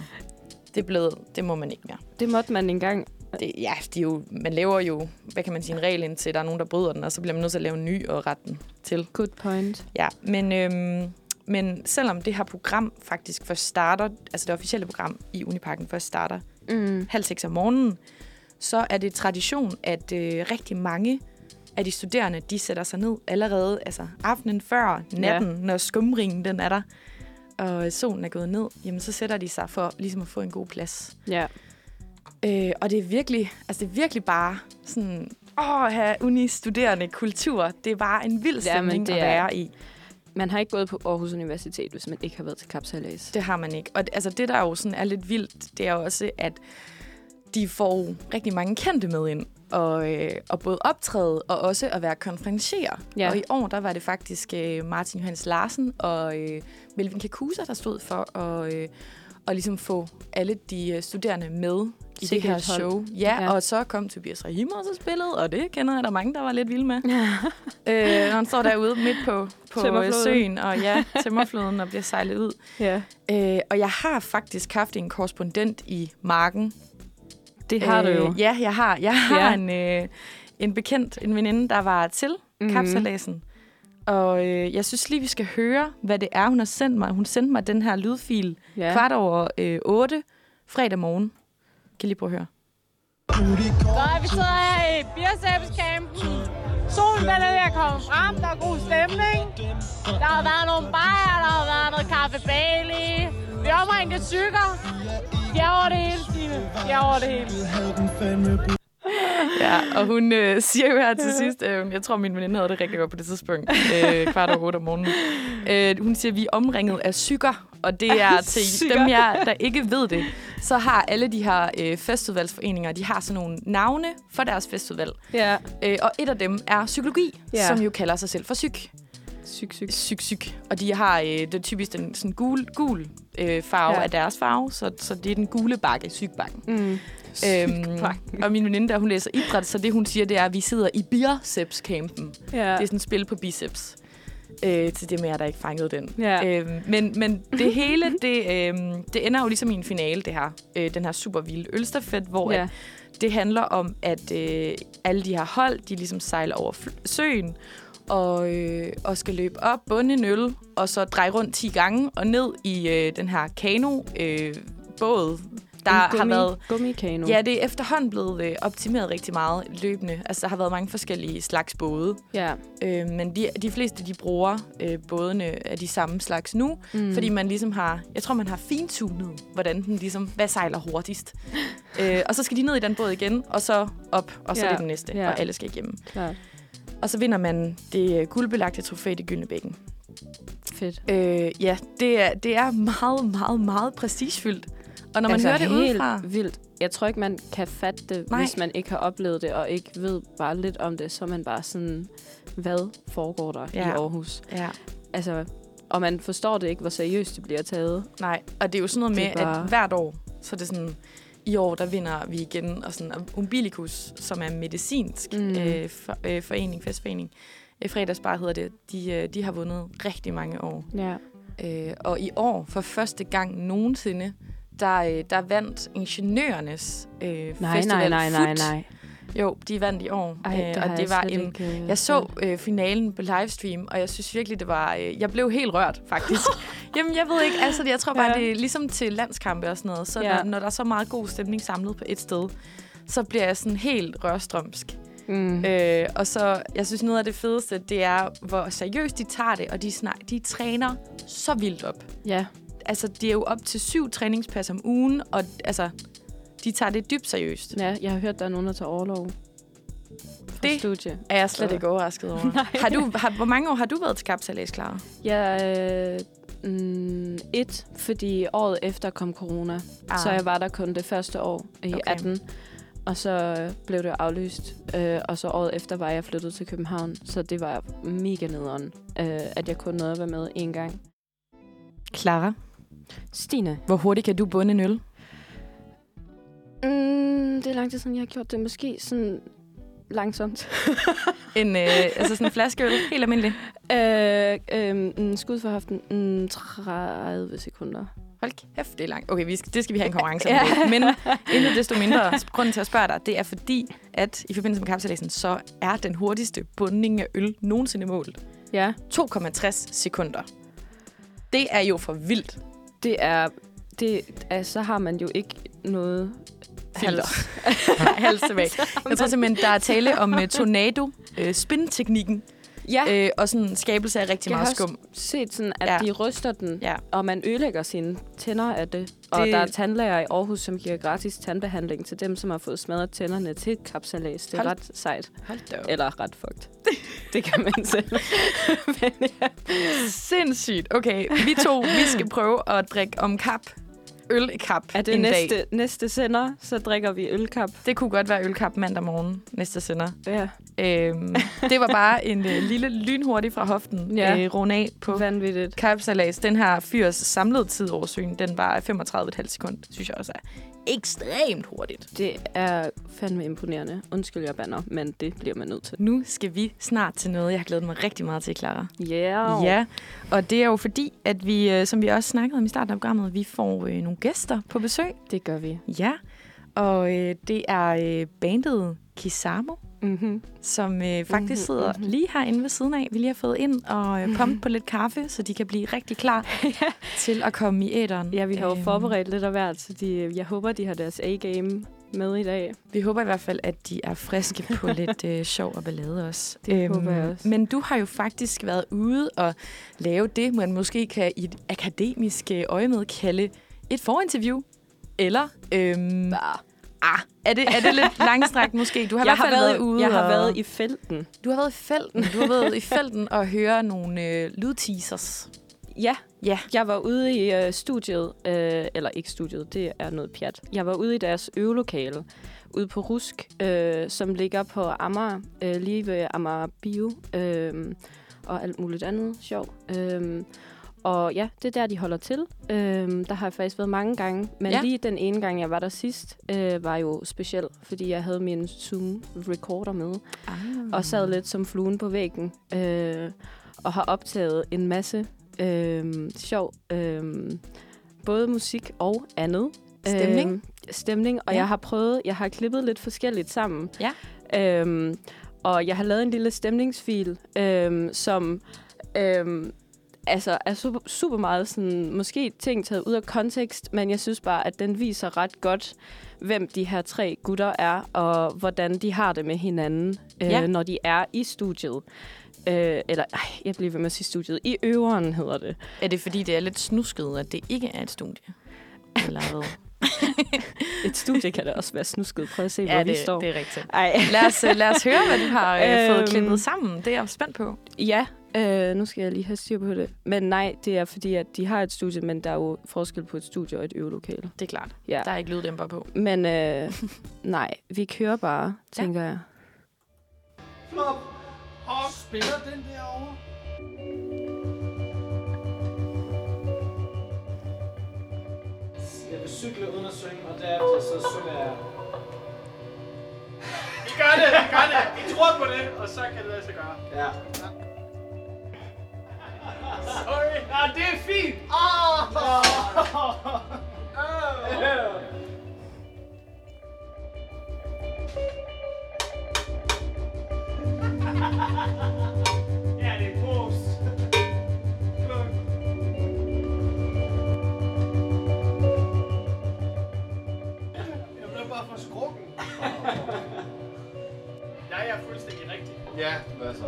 Det, blevet, det må man ikke mere. Det måtte man engang. Det, ja, de jo, man laver jo, hvad kan man sige, en regel indtil der er nogen, der bryder den, og så bliver man nødt til at lave en ny og rette den til. Good point. Ja, men, øhm, men selvom det her program faktisk først starter, altså det officielle program i Uniparken først starter Mm. halv seks om morgenen, så er det tradition, at øh, rigtig mange af de studerende, de sætter sig ned allerede altså aftenen før natten, ja. når skumringen den er der, og solen er gået ned, jamen så sætter de sig for ligesom at få en god plads. Ja. Øh, og det er virkelig, altså det er virkelig bare sådan, åh, have uni-studerende kultur. Det er bare en vild Ja, stemning det at er- være i. Man har ikke gået på Aarhus Universitet, hvis man ikke har været til kapsalas. Det har man ikke. Og det- altså, det, der jo sådan er lidt vildt, det er også, at de får rigtig mange kendte med ind. Og, øh, og både optræde og også at være konferencier. Ja. Og i år, der var det faktisk øh, Martin Johannes Larsen og øh, Melvin Kakusa, der stod for at, øh, at ligesom få alle de øh, studerende med i det her show. Ja, Ja. ja, og så kom Tobias Rahim også og spillede, og det kender jeg, der er mange, der var lidt vilde med. øh, når han står derude midt på, på øh, søen, og ja, tømmerfloden og bliver sejlet ud. ja. Øh, og jeg har faktisk haft en korrespondent i marken. Det har du jo. Øh, ja, jeg har. Jeg har Ja. ja. en, øh, en bekendt, en veninde, der var til mm-hmm. kapsalasen. Og øh, jeg synes lige, vi skal høre, hvad det er, hun har sendt mig. Hun sendte mig den her lydfil Ja. kvart over øh, 8 fredag morgen. Kan I lige prøve at høre? Så vi sidder her i Birsæbscampen. Solen den er ved at komme frem. Der er god stemning. Der har været nogle bajer, der har været noget kaffe Bailey. Vi er omringet af cykler. De er over det hele, Stine. De er over det hele. Ja, og hun øh, siger jo her til sidst, øh, jeg tror, min veninde havde det rigtig godt på det tidspunkt, øh, kvart over 8 om morgenen. Øh, hun siger, vi er omringet af sykker, og det er til Sykker. dem jer, der ikke ved det. Så har alle de her øh, festivalsforeninger, de har sådan nogle navne for deres festival. Ja. Øh, og et af dem er psykologi, Ja. som jo kalder sig selv for psyk. Syg, syg. Psyk, psyk. Og de har øh, det er typisk den sådan gul, gul øh, farve Ja. af deres farve, så, så det er den gule bakke, psykbakken. Mm. Øhm, og min veninde, der hun læser idræt, så det hun siger, det er, at vi sidder i bicepscampen. Ja. Det er sådan et spil på biceps. Øh, til det med jer, der ikke fangede den. Ja. Øhm, men, men det hele, det, øhm, det ender jo ligesom i en finale, det her. Øh, den her super vilde ølstafet, hvor ja. at det handler om, at øh, alle de her hold, de ligesom sejler over fl- søen, og, øh, og skal løbe op, bunde en øl, og så dreje rundt 10 gange, og ned i øh, den her kano øh, båd, der En har gummi, været... Gummikano. Ja, det er efterhånden blevet øh, optimeret rigtig meget løbende. Altså, der har været mange forskellige slags både. Ja. Øh, men de, de fleste, de bruger øh, bådene af de samme slags nu. Mm. Fordi man ligesom har... Jeg tror, man har fintunet, hvordan den ligesom... Hvad sejler hurtigst? øh, og så skal de ned i den båd igen, og så op, og så Ja, ja. det den næste. ja. Ja. Og alle skal igennem. Klart. Og så vinder man det øh, guldbelagte trofæ i Gyldnebækken. Fedt. Øh, ja, det er, det er meget, meget, meget prestigefyldt. Og når man altså, hører det helt udefra... vildt. Jeg tror ikke, man kan fatte det, Nej. hvis man ikke har oplevet det, og ikke ved bare lidt om det. Så er man bare sådan, hvad foregår der Ja. i Aarhus? Ja. Altså, og man forstår det ikke, hvor seriøst det bliver taget. Nej, og det er jo sådan noget med, bare- at hvert år, så er det sådan, i år, der vinder vi igen, og sådan Umbilicus, som er medicinsk Mm. øh, for, øh, forening, festforening, øh, fredagsbar hedder det, de, øh, de har vundet rigtig mange år. Ja. Øh, og i år, for første gang nogensinde, der, øh, der vandt ingeniørernes øh, Nej, festival nej, nej, nej, nej. Jo, de vandt i år. Ej, øh, det og det var en, ikke, øh, jeg så øh, finalen på livestream, og jeg synes virkelig, det var... Øh, jeg blev helt rørt, faktisk. Jamen, jeg ved ikke, altså, jeg tror bare, Ja. det er ligesom til landskampe og sådan noget. Så Ja. ja. når, når der er så meget god stemning samlet på et sted, så bliver jeg sådan helt rørstrømsk. Mm. Øh, og så, jeg synes, noget af det fedeste, det er, hvor seriøst de tager det, og de, snak, de træner så vildt op. Ja. Altså, de er jo op til syv træningspas om ugen, og altså, de tager det dybt seriøst. ja, jeg har hørt, der er nogen, der tager overlov. Fra Det- studie. Er jeg slet Så- ikke overrasket over. har du, har, hvor mange år har du været til kapsalæs, Clara? Ja, øh, mm, et, fordi året efter kom corona. Ah. Så jeg var der kun det første år i okay. Okay. 18. Og så blev det aflyst. Øh, og så året efter var jeg flyttet til København. Så det var mega nederen, øh, at jeg kun nåede at være med en gang. Clara, Stine. hvor hurtigt kan du bunde en øl? Mm, det er lang tid siden, jeg har gjort det. Måske sådan langsomt. En, øh, altså sådan en flaske øl, helt almindelig. øh, øh, mm, skud for haften. Mm, 30 sekunder. Hold kæft, det er langt. Okay, vi skal, det skal vi have en konkurrence om. Ja. Men endnu desto mindre, grunden til at spørge dig, det er fordi, at i forbindelse med kapsalæsen, så er den hurtigste bunding af øl nogensinde målt. Ja, 2,60 sekunder. Det er jo for vildt. det er... Det, altså, så har man jo ikke noget. Hals. Hals tilbage. Jeg tror simpelthen, der er tale om uh, tornado, uh, spin-teknikken Ja, øh, og sådan skabelse af rigtig Jeg meget har også skum. set sådan, at Ja. de ryster den, Ja. og man ødelægger sine tænder af det. Og Det- der er tandlæger i Aarhus, som giver gratis tandbehandling til dem, som har fået smadret tænderne til kapsalas. Det er Hold- ret sejt. Hold da op. Eller ret fucked. det kan man selv. Men ja. Sindssygt. Okay, vi to, vi skal prøve at drikke om kap. Øl i kap Er det en dag. næste, næste sender, så drikker vi ølkap. Det kunne godt være ølkap mandag morgen, næste sender. Ja, Øhm, det var bare en øh, lille lynhurtig fra hoften. Ja. Øh, runde af på vanvittigt. kapsalas. Den her fyrs samlede tid over den var 35,5 sekund. synes jeg også er ekstremt hurtigt. Det er fandme imponerende. Undskyld, jeg banner, men det bliver man nødt til. Nu skal vi snart til noget, jeg har glædet mig rigtig meget til, Clara. Yeah. Ja, og det er jo fordi, at vi, øh, som vi også snakkede om i starten af programmet, vi får øh, nogle gæster på besøg. Det gør vi. Ja, og øh, det er øh, bandet Kisamo, Mm-hmm. som øh, faktisk Mhm, sidder mhm. lige herinde ved siden af. Vi lige har fået ind og øh, pumpet på lidt kaffe, så de kan blive rigtig klar til at komme i æderen. Ja, vi har jo Øhm, forberedt lidt af hvert, så de, jeg håber, de har deres A-game med i dag. Vi håber i hvert fald, at de er friske på lidt øh, sjov og ballade også. Øhm, Det håber jeg også. Men du har jo faktisk været ude og lave det, man måske kan i et akademisk øh, øje med kalde et forinterview. Eller, øhm, ah, er det, er det lidt langstrakt måske? Du har jeg i hvert fald været, ude jeg har og, været i felten. Du har været i felten. Du har været i felten og høre nogle øh, lydteasers. Ja, Ja. jeg var ude i øh, studiet, øh, eller ikke studiet, det er noget pjat. Jeg var ude i deres øvelokale, ude på Rusk, øh, som ligger på Amager, øh, lige ved Amager Bio, øh, og alt muligt andet sjov. Øh, og ja, det er der, de holder til. Øh, der har jeg faktisk været mange gange, men Ja. lige den ene gang, jeg var der sidst, øh, var jo speciel, fordi jeg havde min Zoom-recorder med. Ah. og sad lidt som fluen på væggen, øh, og har optaget en masse øh, sjov, øh, både musik og andet. Stemning? Øh, stemning, og Ja. jeg har prøvet, jeg har klippet lidt forskelligt sammen. Ja. Øh, og jeg har lavet en lille stemningsfil, øh, som øh, altså er super, super meget sådan, måske ting taget ud af kontekst, men jeg synes bare, at den viser ret godt, hvem de her tre gutter er, og hvordan de har det med hinanden, øh, Ja. når de er i studiet. Øh, eller, ej, jeg bliver ved med at sige studiet. I øveren hedder det. Er det fordi, det er lidt snusket, at det ikke er et studie? Eller hvad? Et studie kan da også være snusket. Prøv at se, hvor ja, vi det, står. det er rigtigt. Ej. Lad os, øh, lad os høre, hvad du har øh, fået Øhm. klippet sammen. Det er jeg spændt på. Ja, øh, nu skal jeg lige have styr på det. Men nej, det er fordi, at de har et studie, men der er jo forskel på et studie og et øvelokale. Det er klart. Ja. Der er ikke lyddæmper på. Men øh, nej, vi kører bare, tænker jeg. Flop! Og spiller den derovre? Jeg vil cykle uden at synge, og derefter så synger jeg... Vi gør det, vi gør det! Vi tror på det, og så kan det lade sig gøre. Ja. Sorry. Ja, det er fint! Oh. Ja, det er post. Klok. Jeg blev bare for skrukken. Jeg er fuldstændig rigtig. Ja, du er så.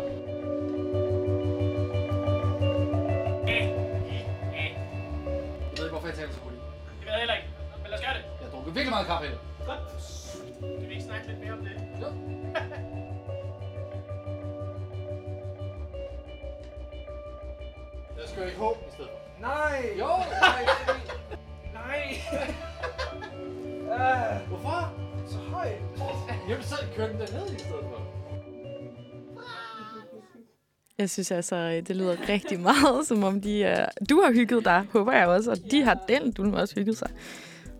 Jeg taler så hurtigt. Det ved jeg heller ikke. Men lad os gøre det. Jeg har drukket virkelig meget kaffe. Godt. Kan vi ikke snakke lidt mere om det? Jo. Jeg skal ikke håbe i stedet for. Nej! Jo! Nej! Nej! uh, hvorfor? Så højt. Jamen, så kør den derned i stedet for. Jeg synes altså, øh, det lyder rigtig meget, som om de er... Du har hygget dig, håber jeg også, og de har den, du har også hygget sig.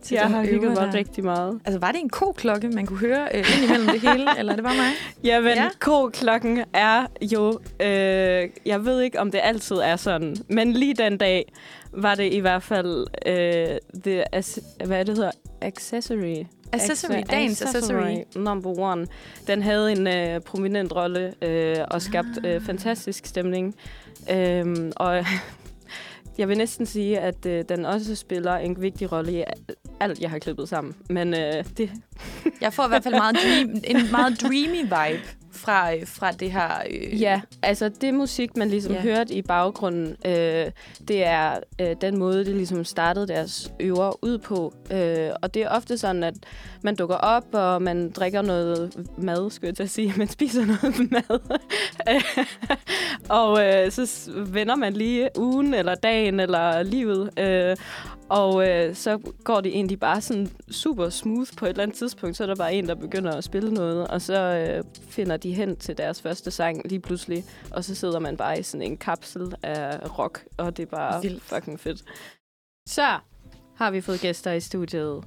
til Jeg har hygget mig der. rigtig meget. Altså, var det en koklokke, man kunne høre øh, ind imellem det hele, eller er det bare mig? Jamen, Ja. K-klokken er jo... Øh, jeg ved ikke, om det altid er sådan, men lige den dag var det i hvert fald... Øh, the, as, hvad det hedder? Accessory. Accessory, Acce- dagens accessory. Number one. Den havde en øh, prominent rolle øh, og skabt øh, fantastisk stemning. Øhm, og jeg vil næsten sige, at øh, den også spiller en vigtig rolle i alt, jeg har klippet sammen. Men øh, det, Jeg får i hvert fald meget dream, en meget dreamy vibe fra, øh, fra det her... Øh, Ja, altså det musik, man ligesom Ja. hørte i baggrunden, øh, det er øh, den måde, det ligesom startede deres øver ud på. Øh, og det er ofte sådan, at man dukker op, og man drikker noget mad, skulle jeg til at sige. Man spiser noget mad. og øh, så vender man lige ugen, eller dagen, eller livet. Øh, og øh, så går det egentlig bare sådan super smooth på et eller andet tidspunkt. Så er der bare en, der begynder at spille noget, og så øh, finder de hen til deres første sang lige pludselig. Og så sidder man bare i sådan en kapsel af rock, og det er bare Vildt. Fucking fedt. Så har vi fået gæster i studiet.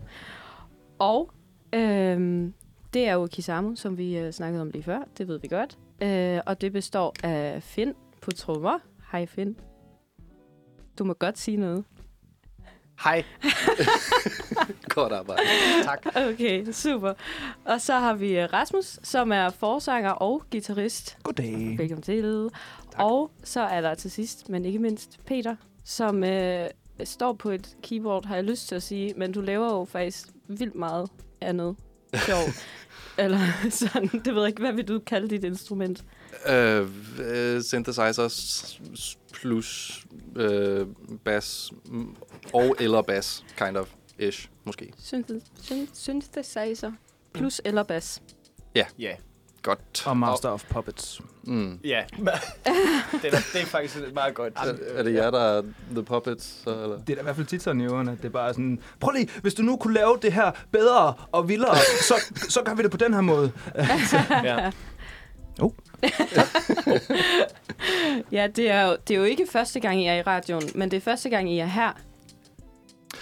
Og øhm, det er jo Kisamu, som vi øh, snakkede om lige før. Det ved vi godt. Øh, og det består af Finn på trommer. Hej Finn. Du må godt sige noget. Hej. Godt arbejde. Tak. Okay, super. Og så har vi øh, Rasmus, som er forsanger og guitarist. Goddag. Velkommen til. Og så er der til sidst, men ikke mindst, Peter, som øh, står på et keyboard, har jeg lyst til at sige, men du laver jo faktisk vildt meget andet sjov. Eller sådan, det ved jeg ikke. Hvad vil du kalde dit instrument? Øh, øh, synthesizers plus øh, bass mm, og eller bass, kind of, ish, måske. Synthes- syn- Synthesizer plus eller bas. Ja. Godt. Og Master of Puppets. Mm. Ja. det, er, det er faktisk et meget godt. Er, er det jer, der er The Puppets? Så, eller? Det er da i hvert fald tit sådan i ørerne, at det er bare sådan, prøv lige, hvis du nu kunne lave det her bedre og vildere, så, så gør vi det på den her måde. Ja. Ja, det er, jo, det er jo ikke første gang, I er i radioen, men det er første gang, I er her. Er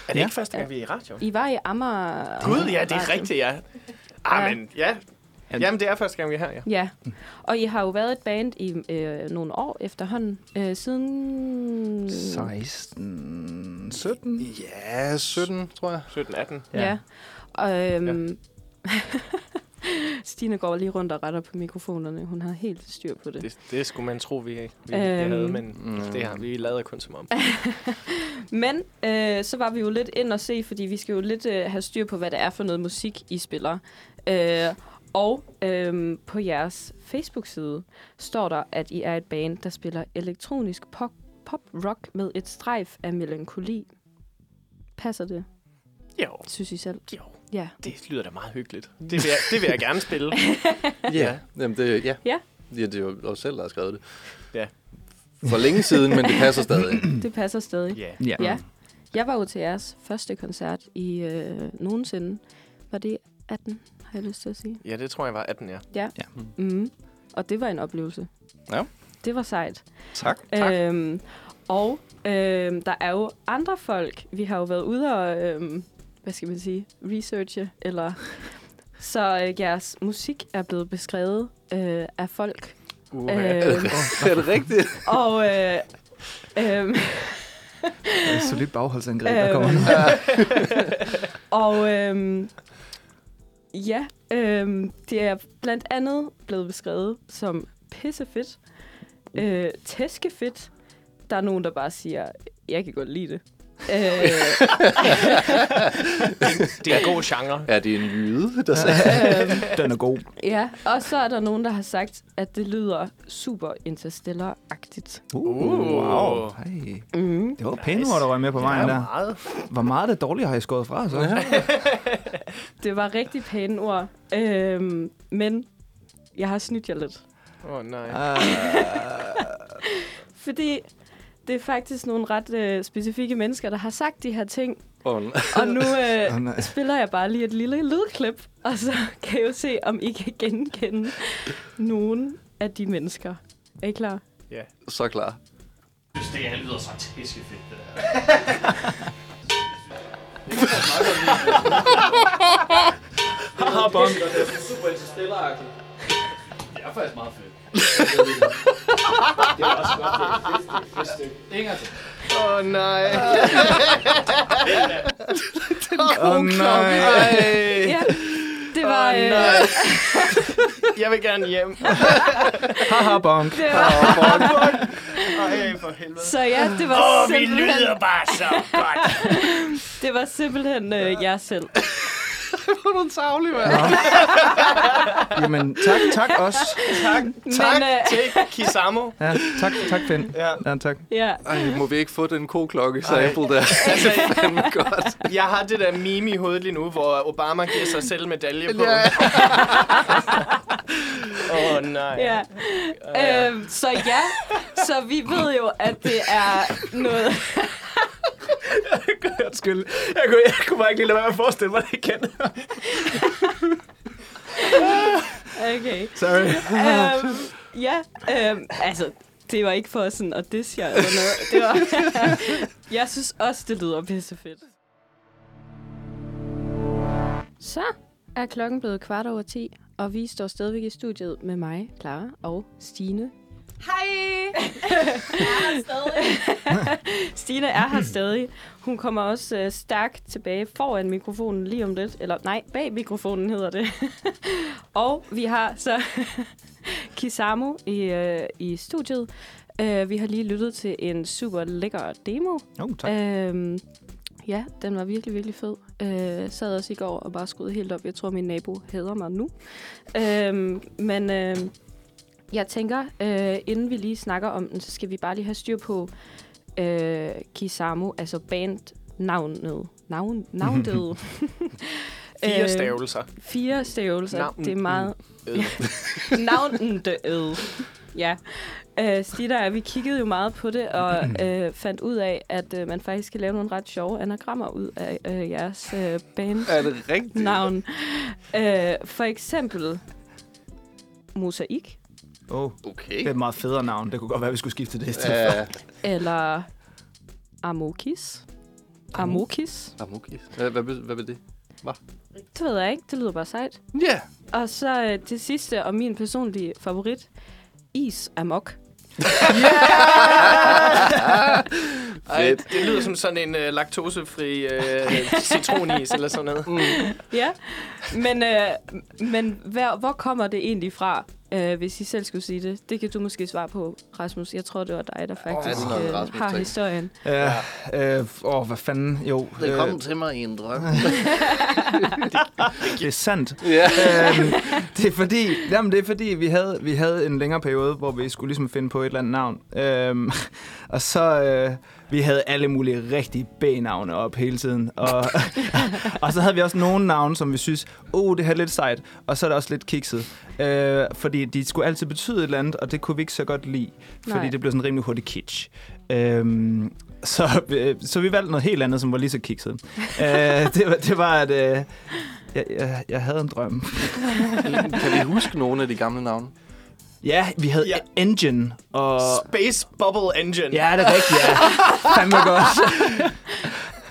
det Ja. ikke første gang, vi er i radioen? I var i Amager... Gud, ja, det er rigtigt, ja. Ah, Ja. men ja. Jamen, det er første gang, vi er her, ja. Ja, og I har jo været et band i øh, nogle år efterhånden, øh, siden... 16, 17? Ja, 17, tror jeg. 17-18. Ja. Og, øhm, Stine går lige rundt og retter på mikrofonerne. Hun har helt styr på det. Det, det skulle man tro, vi, vi, vi Øhm. havde, men Mm. det har vi lavet kun som om. Men øh, så var vi jo lidt ind og se, fordi vi skal jo lidt øh, have styr på, hvad det er for noget musik, I spiller. Øh, og øh, på jeres Facebook-side står der, at I er et band, der spiller elektronisk pop, pop rock med et strejf af melankoli. Passer det, Jo, synes I selv? jo. Ja. Det lyder da meget hyggeligt. Det vil jeg, det vil jeg gerne spille. Ja, Jamen, det, ja. Ja. ja. det er jo os selv, der har skrevet det. Ja. For længe siden, men det passer stadig. Det passer stadig. Ja. Ja. Ja. Jeg var jo til jeres første koncert i øh, nogensinde. Var det 18, har jeg lyst til at sige? ja, det tror jeg var 18, ja. Mm. Og det var en oplevelse. Ja. Det var sejt. Tak. Tak. Øhm, og øhm, der er jo andre folk. Vi har jo været ude og, øhm, hvad skal man sige, researche. Eller, så øh, jeres musik er blevet beskrevet øh, af folk. Uh, Øh, er det rigtigt? og øh, øhm, Det er et solidt bagholdsangreb, der kommer nu. Og øhm, ja, øhm, det er blandt andet blevet beskrevet som pissefedt, øh, tæskefedt. Der er nogen, der bare siger, jeg kan godt lide det. Øh, det er en god genre. Er det en jyde, der sagde? øhm, Den er god. ja, og så er der nogen, der har sagt, at det lyder super interstellar-agtigt. Uh, wow. Hey. Mm. Det var pæne ord, der var med på vejen ja, der. meget. Hvor meget det dårlige har I skåret fra, så? Det var rigtig pæne ord, øhm, men jeg har snydt jer lidt. Åh, oh, nej. Ah, Fordi det er faktisk nogle ret øh, specifikke mennesker, der har sagt de her ting. Åh, nej. Og nu øh, Åh, nej. spiller jeg bare lige et lille lydklip, og så kan jeg jo se, om I kan genkende nogen af de mennesker. Er I klar? Så klar. synes, det her lyder så tæskefedt, det der. Haha, bong. Det er super interstellar-agtigt. Det er faktisk meget fedt. Det er også godt, det er et fedt, stykke. Til. Åh, oh, nej. Åh, nej. Ej. Ja, det var... Øh, nej. Jeg vil gerne hjem. Haha, bonk. det var Ej, for helvede. så ja, det var Åh, vi simpelthen, lyder bare så godt. det var simpelthen øh, jer selv. er du savlig, mand. Jamen, tak, tak også. Tak, tak Men, øh, til Kisamo. Ja, tak, tak, Finn. Ja. Ja, tak. Ja, Ej, må vi ikke få den koklokke sample der? Altså, Fandme godt. jeg har det der meme i hovedet lige nu, hvor Obama giver sig selv medalje på. Ja. Åh, oh, nej. ja. Øhm, så ja, så vi ved jo, at det er noget... Undskyld. Jeg kunne, jeg kunne bare ikke lige lade være med at forestille mig det igen. Okay. Sorry. øhm, ja, øhm, altså, det var ikke for sådan at disse jer eller noget. Det var, jeg synes også, det lyder pisse fedt. Så er klokken blevet kvart over 10, og vi står stadigvæk i studiet med mig, Clara og Stine. Hej! Stine er her stadig. Hun kommer også øh, stærkt tilbage foran mikrofonen lige om lidt. Eller nej, bag mikrofonen hedder det. og vi har så Kisamo i, øh, i studiet. Uh, vi har lige lyttet til en super lækker demo. Oh, tak. Øhm, ja, den var virkelig, virkelig fed. Øh, sad også i går og bare skruede helt op. Jeg tror, min nabo hader mig nu. Øhm, men øh, jeg tænker, øh, inden vi lige snakker om den, så skal vi bare lige have styr på øh, Kisamo, altså bandnavnet. Navn, navnet. Fire Øh, stavelser. Fire stavelser. Navn- Det er meget... Navnet ød. Ja. Øh, jeg, vi kiggede jo meget på det, og øh, fandt ud af, at øh, man faktisk kan lave nogle ret sjove anagrammer ud af øh, jeres øh, bandnavn. Er det rigtigt? Øh, for eksempel Mosaik, Oh, Okay. det er et meget federe navn. Det kunne godt være, vi skulle skifte det. Ja, eller Amokis. Amokis. Amokis. Hvad, hvad, hvad vil det? Det ved jeg ikke, det lyder bare sejt. Ja. Og så øh, det sidste, og min personlige favorit, Is Amok. Ej, Fedt. det lyder som sådan en uh, laktosefri uh, citronis eller sådan noget. Mm. Ja, men, øh, men hvor, hvor kommer det egentlig fra, øh, hvis I selv skulle sige det? Det kan du måske svare på, Rasmus. Jeg tror, det var dig, der faktisk det noget, øh, Rasmus har historien. Ja, øh, åh, hvad fanden, jo. øh, til mig i en drøm. det er sandt. ja. øhm, det er fordi, jamen det er fordi vi havde, vi havde en længere periode, hvor vi skulle ligesom finde på et eller andet navn. Øhm, og så, øh, vi havde alle mulige rigtig B-navne op hele tiden. Og, og så havde vi også nogle navne, som vi synes, oh, det her er lidt sejt. Og så er det også lidt kikset. Øh, fordi de skulle altid betyde et eller andet, og det kunne vi ikke så godt lide. Fordi Nej. det blev sådan rimelig hurtigt kitsch. Øhm, så, øh, så vi valgte noget helt andet, som var lige så kikset. øh, det, var, det var, at øh, jeg, jeg, jeg havde en drøm. kan vi huske nogle af de gamle navne? Ja, vi havde Ja. Engine og... Space Bubble Engine. Ja, det er rigtigt, ja. Fandme godt.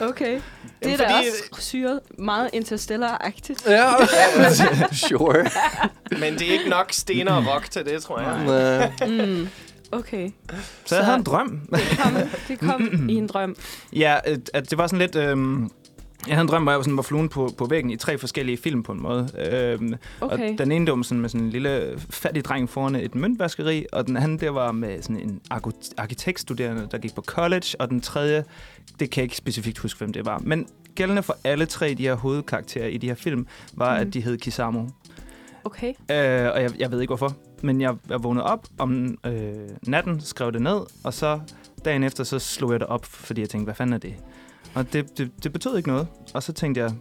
Okay. Det er da fordi- også syret meget interstellar-agtigt. Ja. sure. Men det er ikke nok sten og rock til det, tror jeg. Nej. Mm. Okay. Så jeg havde en drøm. Det kom, det kom i en drøm. Ja, at, at det var sådan lidt... Øhm, jeg havde en drøm, hvor jeg var, sådan, var fluen på, på væggen i tre forskellige film på en måde. Øhm, Okay. Og den ene, det var sådan, med sådan en lille fattig dreng foran et møntvaskeri, og den anden, det var med sådan en arkitektstuderende, der gik på college, og den tredje, det kan jeg ikke specifikt huske, hvem det var. Men gældende for alle tre de her hovedkarakterer i de her film, var, Mhm. mm. at de hed Kisamo. Okay. Øh, og jeg, jeg ved ikke hvorfor. Men jeg, jeg vågnede op om øh, natten, skrev det ned, og så dagen efter, så slog jeg det op, fordi jeg tænkte, hvad fanden er det? Og det, det, det betød ikke noget. Og så tænkte jeg,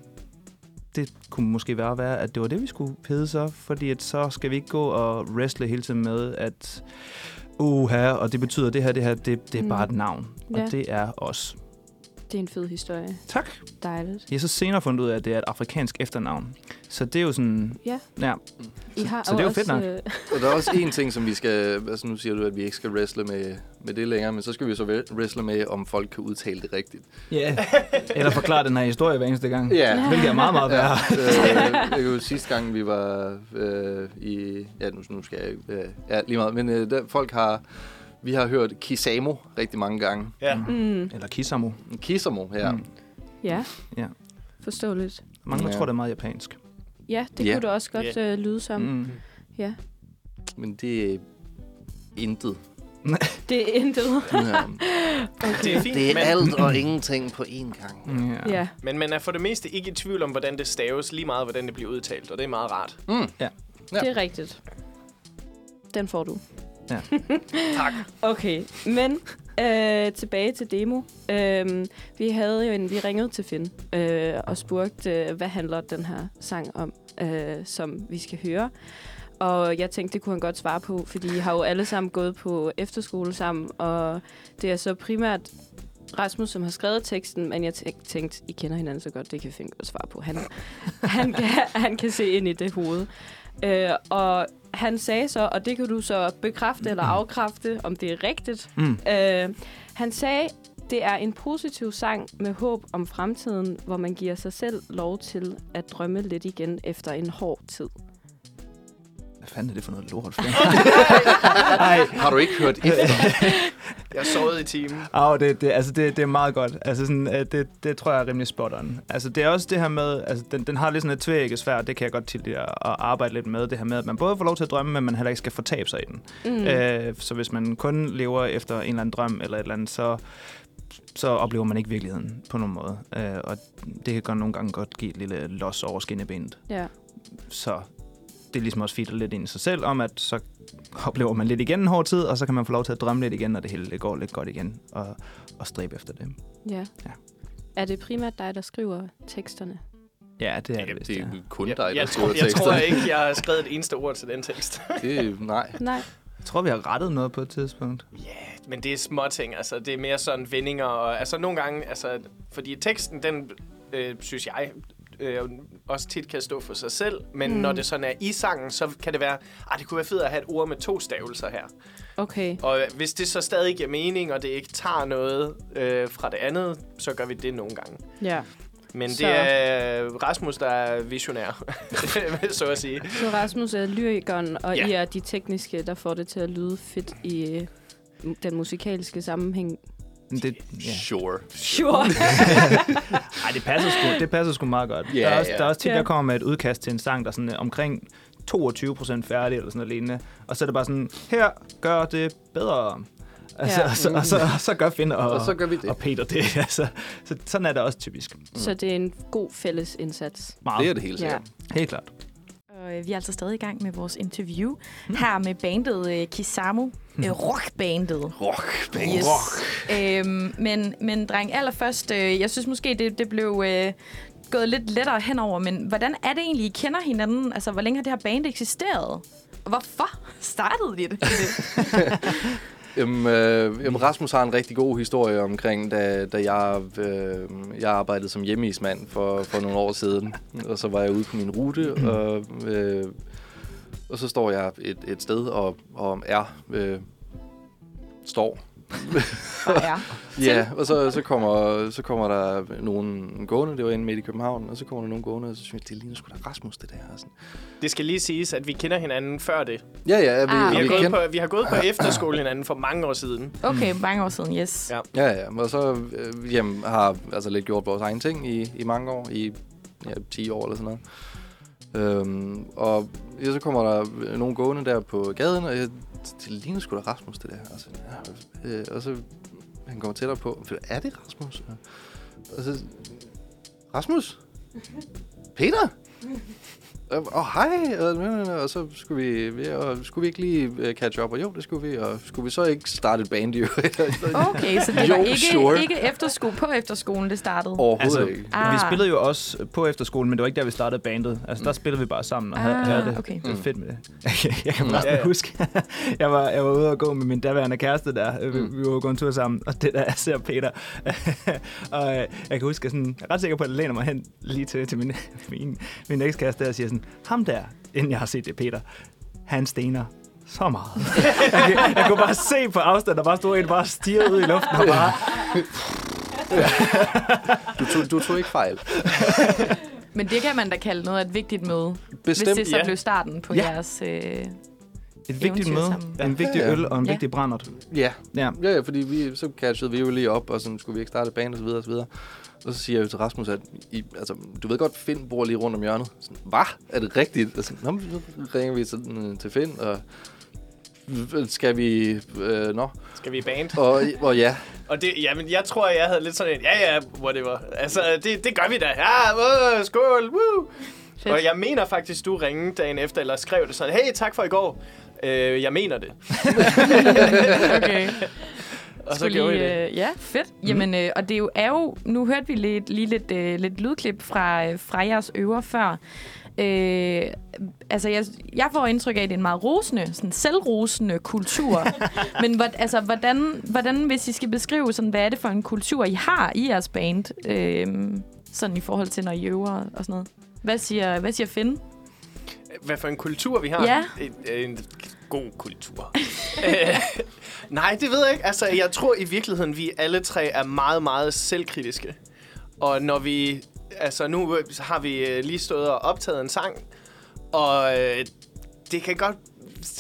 det kunne måske være, være, at det var det, vi skulle hedde så, fordi at så skal vi ikke gå og wrestle hele tiden med, at uha, og det betyder det her, det her, det, det er Mm. bare et navn. Og Ja. det er os. Det er en fed historie. Tak. Dejligt. Jeg har så senere fundet ud af, at det er et afrikansk efternavn. Så det er jo sådan... Ja. Ja, I har Så det er jo fedt nok. øh, Og der er også en ting, som vi skal... Altså nu siger du, at vi ikke skal wrestle med, med det længere, men så skal vi så wrestle med, om folk kan udtale det rigtigt. Ja, eller forklare den her historie hver eneste gang. Ja. Hvilket er meget, meget værre. øh, jeg kan jo sidste gang, vi var øh, i... Ja, nu, nu skal jeg... Øh, ja, lige meget. Men øh, der, folk har... Vi har hørt Kisamo rigtig mange gange. Ja. mm, Eller Kisamo. Kisamo, ja. Mm. ja. Ja. Forståeligt. Mange Ja. tror, det er meget japansk. Ja, det Ja. kunne det også godt øh, lyde som. Mm. Ja. Men det er intet. Det er intet. Ja. Det er fint, Det er men, alt og ingenting på én gang. Ja. Ja. men man er for det meste ikke i tvivl om, hvordan det staves, lige meget hvordan det bliver udtalt, og det er meget rart. Mm. Det er rigtigt. Den får du. Ja. Tak. Okay, men øh, tilbage til demo. Øh, vi havde jo en, vi ringede til Finn øh, og spurgte, øh, hvad handler den her sang om, øh, som vi skal høre. Og jeg tænkte, det kunne han godt svare på, fordi I har jo alle sammen gået på efterskole sammen, og det er så primært Rasmus, som har skrevet teksten, men jeg tæ- tænkte, I kender hinanden så godt, det kan Finn godt svare på. Han, han, kan, han kan se ind i det hoved. Øh, og han sagde så, og det kan du så bekræfte eller afkræfte, om det er rigtigt. Mm. Øh, han sagde, det er en positiv sang med håb om fremtiden, hvor man giver sig selv lov til at drømme lidt igen efter en hård tid. Hvad fanden er det for noget lort? Ej, Har du ikke hørt efter? Jeg sovede i timen. Au, det, det, altså det, det er meget godt. Altså sådan, øh, det, det tror jeg er rimelig spot on. Altså det er også det her med, altså den, den har lidt sådan et tvækket svært, det kan jeg godt til at, at arbejde lidt med, det her med, at man både får lov til at drømme, men man heller ikke skal fortabe sig i den. Mm. Mm. Øh, så hvis man kun lever efter en eller anden drøm eller et eller andet, så, så oplever man ikke virkeligheden på nogen måde. Øh, og det kan godt nogle gange godt give et lille los over skinnebenet. Ja. Så det er ligesom også feeder lidt ind i sig selv om, at så oplever man lidt igen en hård tid, og så kan man få lov til at drømme lidt igen, når det hele det går lidt godt igen, og, og stræbe efter det. ja. Ja. Er det primært dig, der skriver teksterne? Ja, det er det, Det, vist, det ja. er kun Jeg, dig, der jeg, skriver tror, jeg tekster. tror ikke, jeg har skrevet et eneste ord til den tekst. Det, nej. Nej. Jeg tror, vi har rettet noget på et tidspunkt. Ja, men det er små ting. Altså, det er mere sådan vendinger. Og, altså, nogle gange... Altså, fordi teksten, den øh, synes jeg øh, også tit kan stå for sig selv. Men Mm. når det sådan er i sangen, så kan det være... Ah, det kunne være fedt at have et ord med to stavelser her. Okay. Og hvis det så stadig giver mening, og det ikke tager noget øh, fra det andet, så gør vi det nogle gange. Ja. Men Så- det er Rasmus, der er visionær, så at sige. Så Rasmus er lyrikeren, og Ja. I er de tekniske, der får det til at lyde fedt i øh, den musikalske sammenhæng. Men Det, ja. Sure. Sure. Ej, det passer sgu, det passer sgu meget godt. Ja, der, er også, ja. der er også tit, Ja. der kommer med et udkast til en sang, der er sådan øh, omkring 22 procent færdig, eller sådan noget lignende. Og så er det bare sådan, her, gør det bedre. Altså, Ja. ja. og, så, og, så, og så gør Finn og, Og så gør vi det. og Peter det. Altså, så, sådan er det også typisk. Så det er en god fælles indsats. Meget. Det er det hele sikkert. Helt klart. Og øh, vi er altså stadig i gang med vores interview her med bandet øh, Kisamo. Øh, rockbandet. Rock, Yes. Øhm, men, men dreng, allerførst, øh, jeg synes måske, det, det blev øh, gået lidt lettere henover, men hvordan er det egentlig, I kender hinanden? Altså, hvor længe har det her band eksisteret? Hvorfor startede de det? Jamen, øh, jamen, Rasmus har en rigtig god historie omkring, da, da jeg, øh, jeg arbejdede som hjemmeismand for, for nogle år siden. Og så var jeg ude på min rute, og, øh, og så står jeg et, et sted og, og er... Øh, står. Og er. Ja, og så, så, kommer, så kommer der nogen gående, det var inde midt i København, og så kommer der nogen gående, og så synes jeg, det ligner sgu da Rasmus, det der. Og sådan. Det skal lige siges, at vi kender hinanden før det. Ja, ja, vi, Ah, Vi har, vi gået kender, på, vi har gået på efterskole hinanden for mange år siden. Okay, mange år siden, yes. Ja. Ja, ja, og så øh, jamen, har altså lidt gjort vores egen ting i, i mange år, i ja, 10 år eller sådan noget. Øhm, og ja, så kommer der nogen gående der på gaden, og jeg, det ligner sgu da Rasmus, det der. Altså, ja, øh, og så han kommer tættere på, er det Rasmus? Og så, Rasmus? Peter? Åh, oh, hej! Og, og så skulle vi, vi- og skulle vi ikke lige øh, catch up? Og jo, det skulle vi. Og skulle vi så ikke starte et band? Okay, så det Jo, var ikke, sure. ikke efterskole på efterskolen, det startede? Overhovedet Altså, ikke. Ah. Vi spillede jo også på efterskolen, men det var ikke der, vi startede bandet. Altså, der spillede vi bare sammen og havde, Ah, havde det, okay. det var fedt med det. jeg kan forresten Ja, ja. huske, jeg var, jeg var ude og gå med min daværende kæreste der. Vi, vi var gået en tur sammen, og det der, jeg ser Peter. og øh, jeg kan huske, at sådan, jeg er ret sikker på, at jeg læner mig hen lige til, til min, min, min ekskæreste der og siger sådan, ham der, inden jeg har set det, Peter, han stener så meget. jeg, kunne- jeg kunne bare se på afstand, der bare stod en, bare stirrede ud i luften og bare, Du tog, du tog ikke fejl. Men det kan man da kalde noget af et vigtigt møde. Bestemt, hvis det så ja. blev starten på Ja. jeres... Øh, et vigtigt møde, sammen. en vigtig Ja, øl og en Ja. vigtig brændert. Ja. Ja. Ja, ja, fordi vi, så catchede vi jo lige op, og sådan skulle vi ikke starte og så videre og så siger jeg jo til Rasmus, at I, altså, du ved godt, Finn bor lige rundt om hjørnet. Sådan, Hvad? Er det rigtigt? Og sådan, Nå, men så ringer vi sådan, øh, til Finn, og skal vi... Øh, nå. Skal vi i band? Og, og ja, Og det, jamen, jeg tror, jeg havde lidt sådan en, ja, ja, whatever. Altså, det, det gør vi da. Ja, uh, skål, woo! Fedt. Og jeg mener faktisk, du ringede dagen efter, eller skrev det sådan, hey, tak for i går. Øh, jeg mener det. Okay. Og så gjorde lige, I det. øh, Ja, fedt. Mm. Jamen, øh, og det er jo, er jo, nu hørte vi lidt, lige lidt, øh, lidt lydklip fra, øh, fra jeres øver før. Øh, altså, jeg, jeg får indtryk af, at det er en meget rosende, sådan selvrosende kultur. Men hvor, altså, hvordan, hvordan, hvis I skal beskrive, sådan, hvad er det for en kultur, I har i jeres band? Øh, sådan i forhold til, når I øver og sådan noget. Hvad siger, hvad siger Finn? Hvad for en kultur vi har? Ja. En, en god kultur. Øh, Nej, det ved jeg ikke. Altså, jeg tror i virkeligheden, vi alle tre er meget, meget selvkritiske. Og når vi... Altså, nu har vi øh, lige stået og optaget en sang, og øh, det kan godt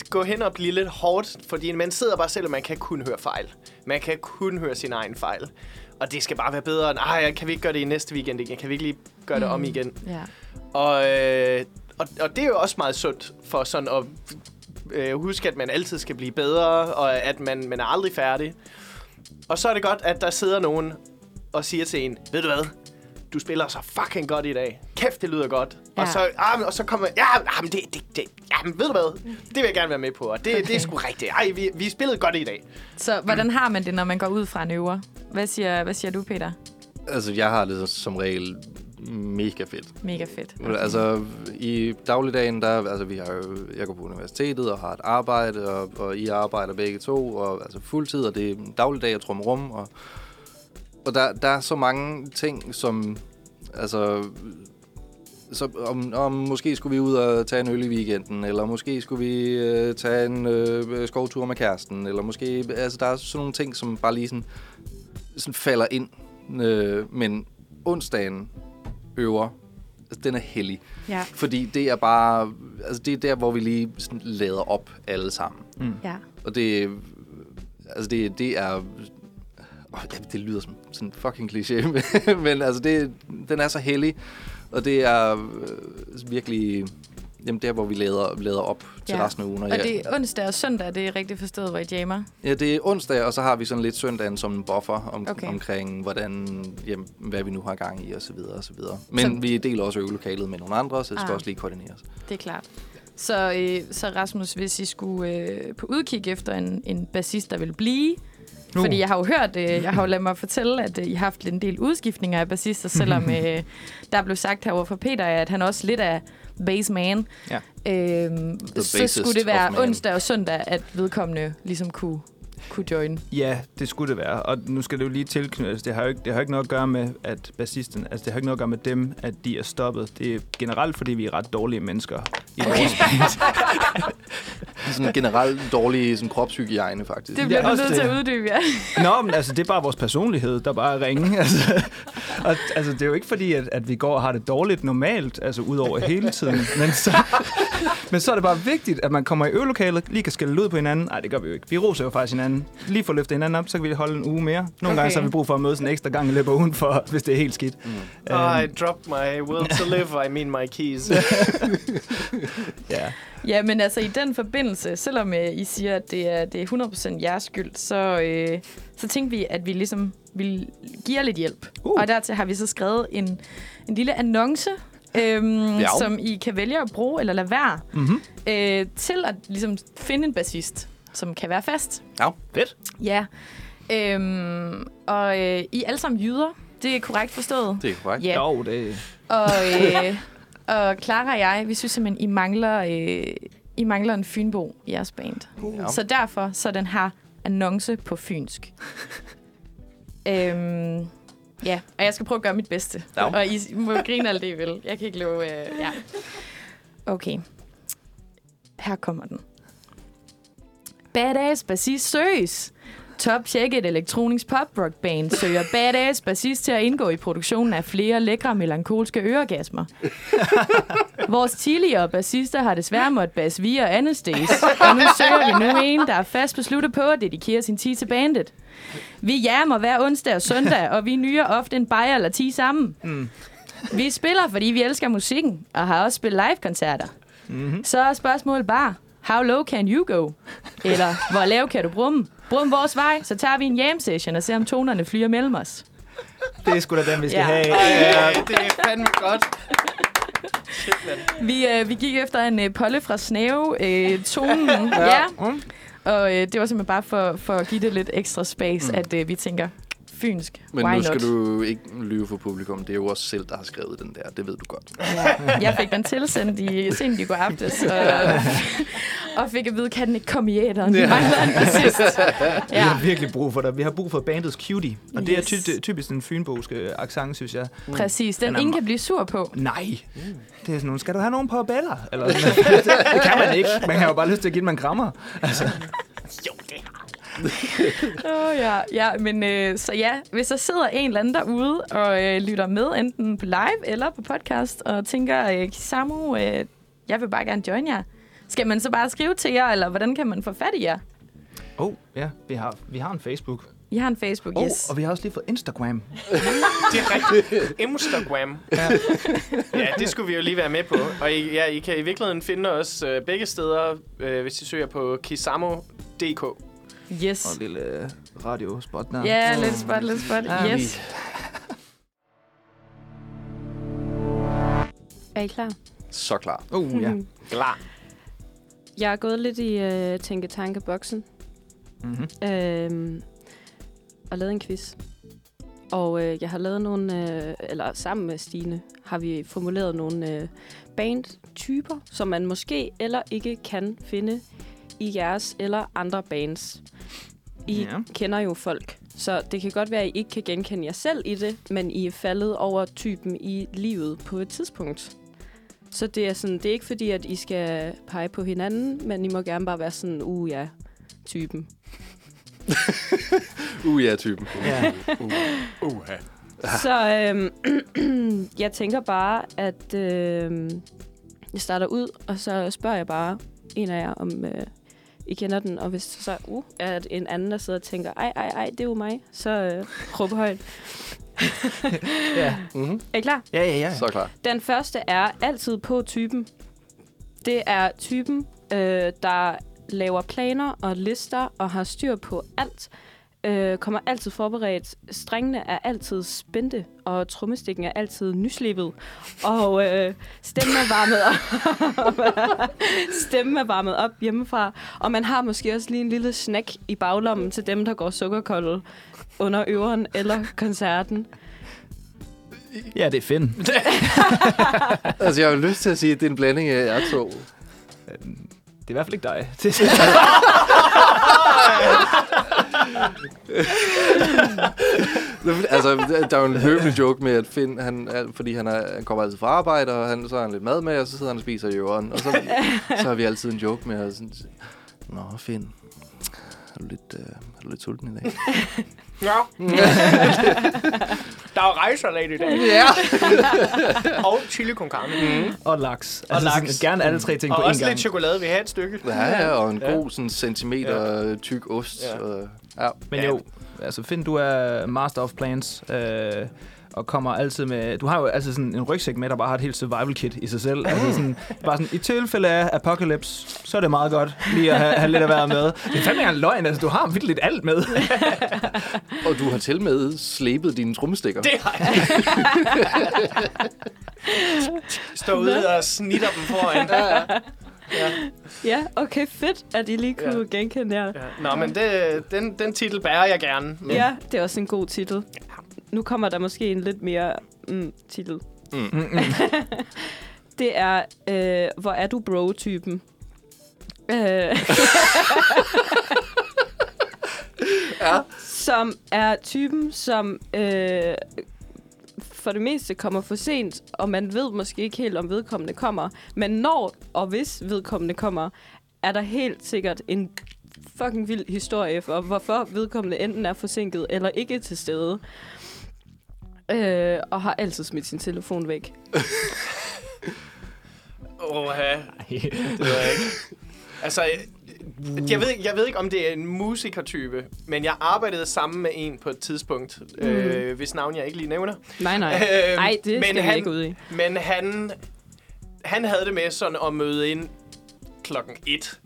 gå hen og blive lidt hårdt, fordi man sidder bare selv, og man kan kun høre fejl. Man kan kun høre sin egen fejl. Og det skal bare være bedre end, ej, kan vi ikke gøre det i næste weekend igen? Kan vi ikke lige gøre det om igen? Ja. Og, øh, og, og det er jo også meget sundt for sådan at øh, huske, at man altid skal blive bedre, og at man, man er aldrig færdig. Og så er det godt, at der sidder nogen og siger til en, ved du hvad, du spiller så fucking godt i dag. Kæft, det lyder godt. Ja. Og, Ja. så, ah, men- og så kommer ja, ah, men det, det, det, jamen, ved du hvad, det vil jeg gerne være med på, og det, det er sgu rigtigt. Ej, vi, vi spillede godt i dag. Så hvordan har man det, når man går ud fra en øver? Hvad siger, hvad siger du, Peter? altså jeg har det som regel mega fedt. Mega fedt. Okay. Altså, i dagligdagen, der, altså, vi har jeg går på universitetet og har et arbejde, og, og I arbejder begge to, og altså fuldtid, og det er dagligdag, tror rum, og, og der, der er så mange ting, som, altså, så om, om måske skulle vi ud og tage en øl i weekenden, eller måske skulle vi øh, tage en øh, skovtur med kæresten, eller måske, altså der er sådan nogle ting, som bare lige sådan, sådan falder ind. Øh, men onsdagen øver, altså, den er hellig. Ja. Fordi det er bare, altså det er der, hvor vi lige sådan lader op alle sammen. Ja. Og det, altså det, det er, åh, ja, det lyder som sådan en fucking kliché, men, men altså det, den er så hellig, og det er øh, virkelig, jamen der, hvor vi lader, lader op til Ja. resten af ugen. Og det er onsdag og søndag, det er rigtigt forstået, hvor I jammer. Ja, det er onsdag, og så har vi sådan lidt søndagen som en buffer om, Okay. omkring, hvordan, jamen, hvad vi nu har gang i, og så videre, og så videre. Men Så- vi deler også øvelokalet med nogle andre, så det skal Ah. også lige koordineres. Det er klart. Så, øh, så Rasmus, hvis I skulle øh, på udkig efter en, en bassist, der vil blive... Nu. Fordi jeg har jo hørt, øh, jeg har jo ladet mig fortælle, at øh, I har haft en del udskiftninger af bassister, selvom øh, der blev sagt herovre fra Peter, at han også lidt er bassman. Ja. Øhm, så skulle det være onsdag og søndag, at vedkommende ligesom kunne, kunne join. Ja, det skulle det være. Og nu skal det jo lige tilknyttes. Det har jo ikke, det har jo ikke noget at gøre med, at bassisten... Altså, det har ikke noget at gøre med dem, at de er stoppet. Det er generelt, fordi vi er ret dårlige mennesker i vores sådan generelt dårlig sådan, kropshygiejne, faktisk. Det bliver Ja, du nødt til at uddybe, ja. Nå, men altså, det er bare vores personlighed, der bare er ringe. Altså, og, altså, det er jo ikke fordi, at, at vi går og har det dårligt normalt, altså ud over hele tiden. Men så, men så er det bare vigtigt, at man kommer i øvelokalet, lige kan skælde ud på hinanden. Nej, det gør vi jo ikke. Vi roser jo faktisk hinanden. Lige for at løfte hinanden op, så kan vi holde en uge mere. Nogle okay. gange så har vi brug for at mødes en ekstra gang i løbet af ugen, for, hvis det er helt skidt. Mm. I dropped my will to live, I mean my keys. Ja. Ja, men altså i den forbindelse, selvom øh, I siger, at det er, det er 100% jeres skyld, så, øh, så tænkte vi, at vi ligesom vil give jer lidt hjælp. Uh. Og dertil har vi så skrevet en, en lille annonce, øhm, Ja. som I kan vælge at bruge eller lade være, Mm-hmm. øh, til at ligesom finde en bassist, som kan være fast. Ja, Fedt. Ja. Øhm, og øh, I er alle sammen jyder, det er korrekt forstået. det er korrekt. Ja. Jo, det Og, øh, og Clara og jeg, vi synes simpelthen, I mangler, øh, I mangler en fynbo i jeres band. Ja. Så derfor så er den her annonce på fynsk. øhm, ja, og jeg skal prøve at gøre mit bedste. Ja. Og I må grine alt det, I vil. Jeg kan ikke love... Øh, ja. Okay. Her kommer den. Badass bassist søges. Top tjekket elektronisk pop rock band søger badass bassist til at indgå i produktionen af flere lækre melankolske øregasmer. Vores tidligere bassister har desværre måttet basse via andet stage, og nu søger vi nu en, der er fast besluttet på at dedikere sin tid til bandet. Vi jammer hver onsdag og søndag, og vi nyer ofte en bajer eller 10 sammen. Mm. Vi spiller, fordi vi elsker musikken, og har også spillet live-koncerter. Mm-hmm. Så er spørgsmålet bare, How low can you go? Eller, hvor lav kan du brumme? Brum vores vej, så tager vi en jam session og ser, om tonerne flyder mellem os. Det er sgu da den, vi skal Ja. have. Ja, det er fandme godt. Vi, øh, vi gik efter en øh, polle fra Snave, øh, tonen. ja. Og øh, det var simpelthen bare for, for at give det lidt ekstra space, mm. at øh, vi tænker, fynsk, Men why nu skal not? du ikke lyve for publikum. Det er jo også selv, der har skrevet den der. Det ved du godt. Jeg fik den tilsendt i sent i går aftes, og, og fik at vide, kan den ikke komme i æderen? Til sidst. Vi Ja. har virkelig brug for det. Vi har brug for bandets cutie. Og det er Yes. ty- typisk den fynboske accent, synes jeg. Præcis. Den Den er ingen kan blive sur på. Nej. Det er sådan skal du have nogen på beller? Eller det, det kan man ikke. Man har jo bare lyst til at give dem en krammer. Altså, Åh oh, ja, ja, men øh, så ja, hvis der sidder en eller anden derude og øh, lytter med, enten på live eller på podcast, og tænker, øh, Kisamu, øh, jeg vil bare gerne join jer. Skal man så bare skrive til jer, eller hvordan kan man få fat i jer? oh, ja, vi har, vi har en Facebook. I har en Facebook, Oh, yes. og vi har også lige fået Instagram. Det er rigtigt. Instagram. Ja. ja, det skulle vi jo lige være med på. Og I, ja, I kan i virkeligheden finde os øh, begge steder, øh, hvis I søger på kisamo.dk. Yes. Og en lille øh, radiospot der. Ja, lidt spot, lidt spot. Ja, Yes. Er I klar? Så klar. Uh, ja. Klar. Jeg er gået lidt i øh, tænke-tanke-boksen Mm-hmm. øh, og lavet en quiz. Og øh, jeg har lavet nogle, øh, eller sammen med Stine, har vi formuleret nogle øh, bandtyper, som man måske eller ikke kan finde i jeres eller andre bands. I Ja. kender jo folk, så det kan godt være, at I ikke kan genkende jer selv i det, men I er faldet over typen i livet på et tidspunkt. Så det er, sådan, det er ikke fordi, at I skal pege på hinanden, men I må gerne bare være sådan, uh ja, typen. Uh, ja, typen. Ja. Uha. Så øhm, jeg tænker bare, at øhm, jeg starter ud, og så spørger jeg bare en af jer, om øh, I kender den. Og hvis så uh, er en anden, der sidder og tænker, ej, ej, ej, det er jo mig, så øh, råb højt. ja. Mm-hmm. Er I klar? Ja, ja, ja. Så klar. Den første er altid på typen. Det er typen, øh, der laver planer og lister og har styr på alt. Øh, kommer altid forberedt. Stringene er altid spændte, og trommestikken er altid nyslebet. Og øh, stemmen er varmet op. stemmen er varmet op hjemmefra. Og man har måske også lige en lille snack i baglommen til dem, der går sukkerkolde under øveren eller koncerten. Ja, det er Finn. Altså, jeg har lyst til at sige, at det er en blanding af jer to. Øhm, Det er i hvert fald ikke dig. altså, der er jo en løbende joke med, at Finn, han, fordi han, er, han kommer altid fra arbejde, og han, så har han lidt mad med, og så sidder han og spiser i jorden. Og så, så har vi altid en joke med, at sådan, Nå, Finn, er du lidt, øh, er du lidt sulten i dag? Ja. der er rejserlag i dag. Ja. Og chili con carne. Mm. og laks. Og altså, laks. Sådan, gerne alle tre ting Og på én også gang. lidt chokolade. Vi har et stykke. Ja, ja, og en Ja. god sådan, centimeter ja. tyk ost. Ja. Og, ja. Men jo, altså Finn, du er master of plans, øh, og kommer altid med... Du har jo altid sådan en rygsæk med, der bare har et helt survival kit i sig selv. Altså sådan, bare sådan, i tilfælde af apocalypse, så er det meget godt lige at have, have lidt at være med. Det er fandme engang løgn, altså du har vildt alt med. Og du har til med slæbet dine trommestikker. Det har jeg. Står ude og snitter dem foran. Ja, ja. Ja. Ja, okay, fedt, at I lige kunne Ja. genkende jer. Ja. Nå, men det, den, den titel bærer jeg gerne. Ja, det er også en god titel. Nu kommer der måske en lidt mere mm, titel. Mm-mm. Det er, øh, hvor er du bro-typen? Øh, Ja. som er typen, som øh, for det meste kommer for sent, og man ved måske ikke helt, om vedkommende kommer. Men når og hvis vedkommende kommer, er der helt sikkert en fucking vild historie for, hvorfor vedkommende enten er forsinket eller ikke til stede. Øh, og har altid smidt sin telefon væk. Åh, det ved jeg ikke. Altså, jeg ved, ikke- jeg ved ikke, om det er en musikertype, men jeg arbejdede sammen med en på et tidspunkt, mm. øh, hvis navn jeg ikke lige nævner. Nej, nej. Øhm, Nej, det men skal han- ikke ud i. Men han, han havde det med sådan at møde ind klokken et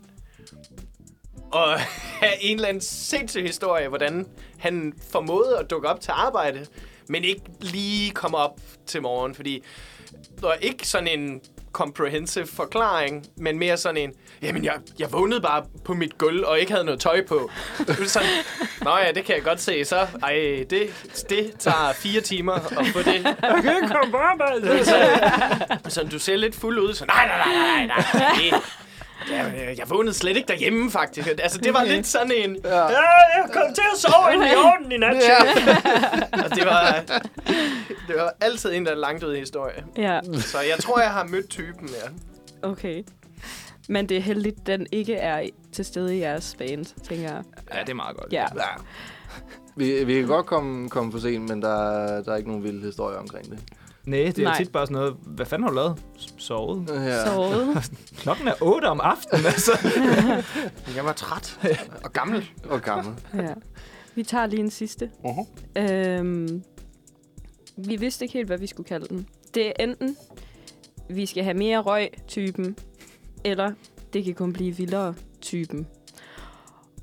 og have en eller anden sindssyg historie, hvordan han formåede at dukke op til arbejde, men ikke lige komme op til morgen, fordi der var ikke sådan en comprehensive forklaring, men mere sådan en, jamen jeg, jeg vågnede bare på mit gulv og ikke havde noget tøj på. Sådan, Nå ja, det kan jeg godt se. Så, ej, det, det tager fire timer at få det. Jeg kan ikke komme på arbejde. Så, så du ser lidt fuld ud, så nej, nej, nej, nej, nej. Det, jeg, jeg vågnede slet ikke derhjemme, faktisk. Altså, det var lidt sådan en... Ja, jeg kom til at sove inde i orden i nat. Ja. og det var, det var altid en, der er langt ud i historie. Ja, Så jeg tror, jeg har mødt typen, ja. okay. Men det er heldigt, den ikke er til stede i jeres band, tænker jeg. Ja, det er meget godt. Ja. Ja. Vi, vi kan godt komme, komme for sent, men der, er- der er ikke nogen vilde historier omkring det. Nej, det er Nej. Tit bare sådan noget, hvad fanden har du lavet? Sovet. Ja. Sovet. Klokken er 8 om aftenen, altså. Jeg var træt og gammel. Og gammel. Ja. Vi tager lige en sidste. Uh-huh. Øhm, vi vidste ikke helt, hvad vi skulle kalde den. Det er enten, vi skal have mere røg-typen, eller det kan kun blive vildere-typen.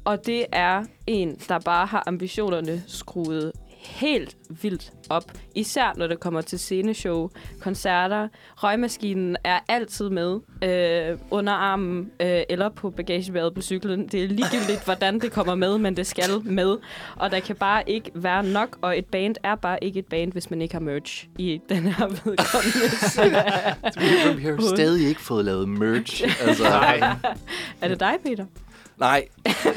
Og det er en, der bare har ambitionerne skruet helt vildt op. Især når det kommer til sceneshow, koncerter. Røgmaskinen er altid med øh, under armen øh, eller på bagagebæret på cyklen. Det er ligegyldigt, hvordan det kommer med, men det skal med. Og der kan bare ikke være nok, og et band er bare ikke et band, hvis man ikke har merch i den her vedkommende. Vi har stadig ikke fået lavet merch. Altså, Nej. er det dig, Peter? Nej,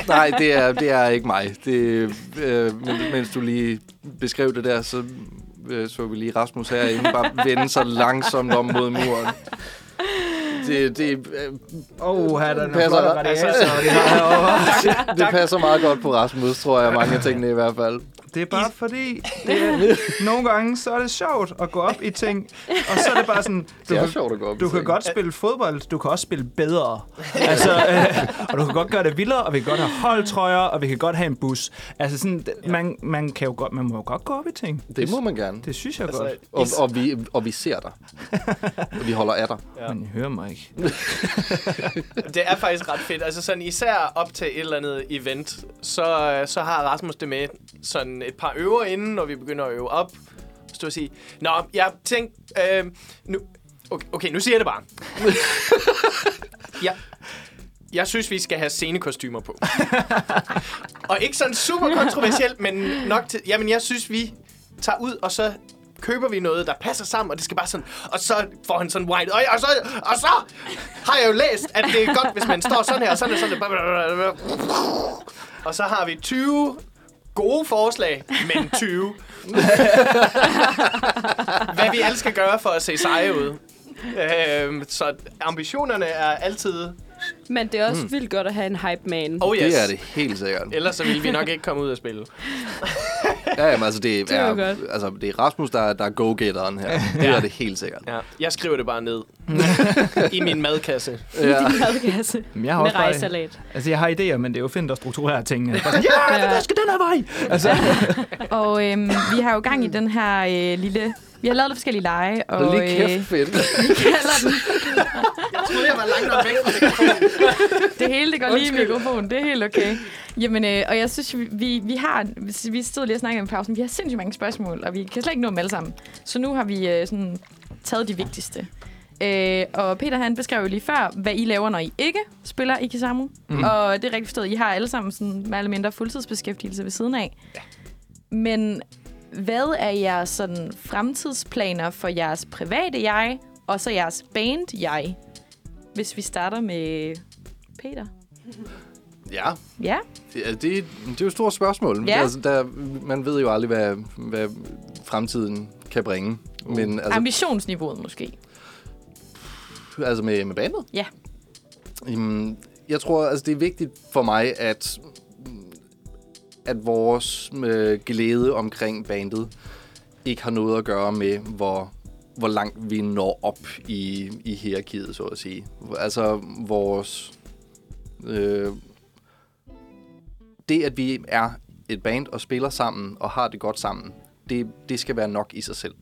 nej det, er, det er ikke mig. Det, øh, mens du lige beskrev det der, så øh, så vi lige Rasmus herinde bare vende sig langsomt om mod muren. Det, det, oh, her er der en Passer det herovre. det passer meget godt på Rasmus, tror jeg, mange af tingene i hvert fald. Det er bare fordi, det er, nogle gange så er det sjovt at gå op i ting, og så er det bare sådan, du, Det er kan, sjovt at gå op i du kan ting. godt spille fodbold, du kan også spille bedre. altså, øh, og du kan godt gøre det vildere, og vi kan godt have holdtrøjer, og vi kan godt have en bus. Altså sådan, ja. man, man, kan jo godt, man må jo godt gå op i ting. Det må man gerne. Det synes jeg Altså, godt. Og, og, vi, og vi ser dig. Og vi holder af dig. Ja. Men I hører mig ikke. Det er faktisk ret fedt. Altså sådan især op til et eller andet event, så, så har Rasmus det med sådan et par øver inden, når vi begynder at øve op. Stå og sige, Nå, jeg tænkte, øh, nu, okay, okay, nu siger jeg det bare. ja, jeg synes, vi skal have scenekostymer på. og ikke sådan super kontroversielt, men nok til... Jamen, jeg synes, vi tager ud, og så køber vi noget, der passer sammen, og det skal bare sådan... Og så får han sådan wide... Og, og, så, og så har jeg jo læst, at det er godt, hvis man står sådan her, og sådan og sådan... Og så har vi 20 gode forslag, men 20. Hvad vi alle skal gøre for at se seje ud. Øhm, så ambitionerne er altid... Men det er også mm. vildt godt at have en hype man. Oh yes. Det er det helt sikkert. Ellers så ville vi nok ikke komme ud og spille. Ja, jamen, altså, det, Det er er, godt. altså, det er Rasmus, der, der er go-getteren her. Det er det helt sikkert. Ja, jeg skriver det bare ned. I min madkasse. I din madkasse. Jeg har Med rejsalat. altså, jeg har idéer, men det er jo fint at strukturere tingene. Bare sådan, ja, Ja. der skal den her vej! Altså, Og øhm, vi har jo gang i den her øh, lille... Vi har lavet lidt forskellige lege, og lige øh, kæft, fedt. vi kalder den... Jeg troede, jeg var langt nok væk fra Det hele, det går lige i mikrofonen. Det er helt okay. Jamen, øh, og jeg synes, vi, vi, vi har... Vi stod lige og snakkede om pausen. Vi har sindssygt mange spørgsmål, og vi kan slet ikke nå dem alle sammen. Så nu har vi øh, sådan, taget de vigtigste. Øh, og Peter han beskrev jo lige før, hvad I laver, når I ikke spiller i Kisamu. Mm. Og det er rigtig forstået. I har alle sammen sådan, mere eller mindre fuldtidsbeskæftigelse ved siden af. Ja. Men hvad er jeres sådan, fremtidsplaner for jeres private jeg, og så jeres band jeg? Hvis vi starter med Peter. Ja, Ja, det, er- det, det er jo et stort spørgsmål. Ja. Altså, der, man ved jo aldrig, hvad, hvad fremtiden kan bringe. Men altså, altså, ambitionsniveauet måske. altså med, med bandet? Ja. Jamen, jeg tror, altså, det er vigtigt for mig, at, at vores øh, glæde omkring bandet ikke har noget at gøre med, hvor, hvor langt vi når op i, i hierarkiet, så at sige. Altså, vores... Øh, det, at vi er et band og spiller sammen og har det godt sammen, det, det skal være nok i sig selv.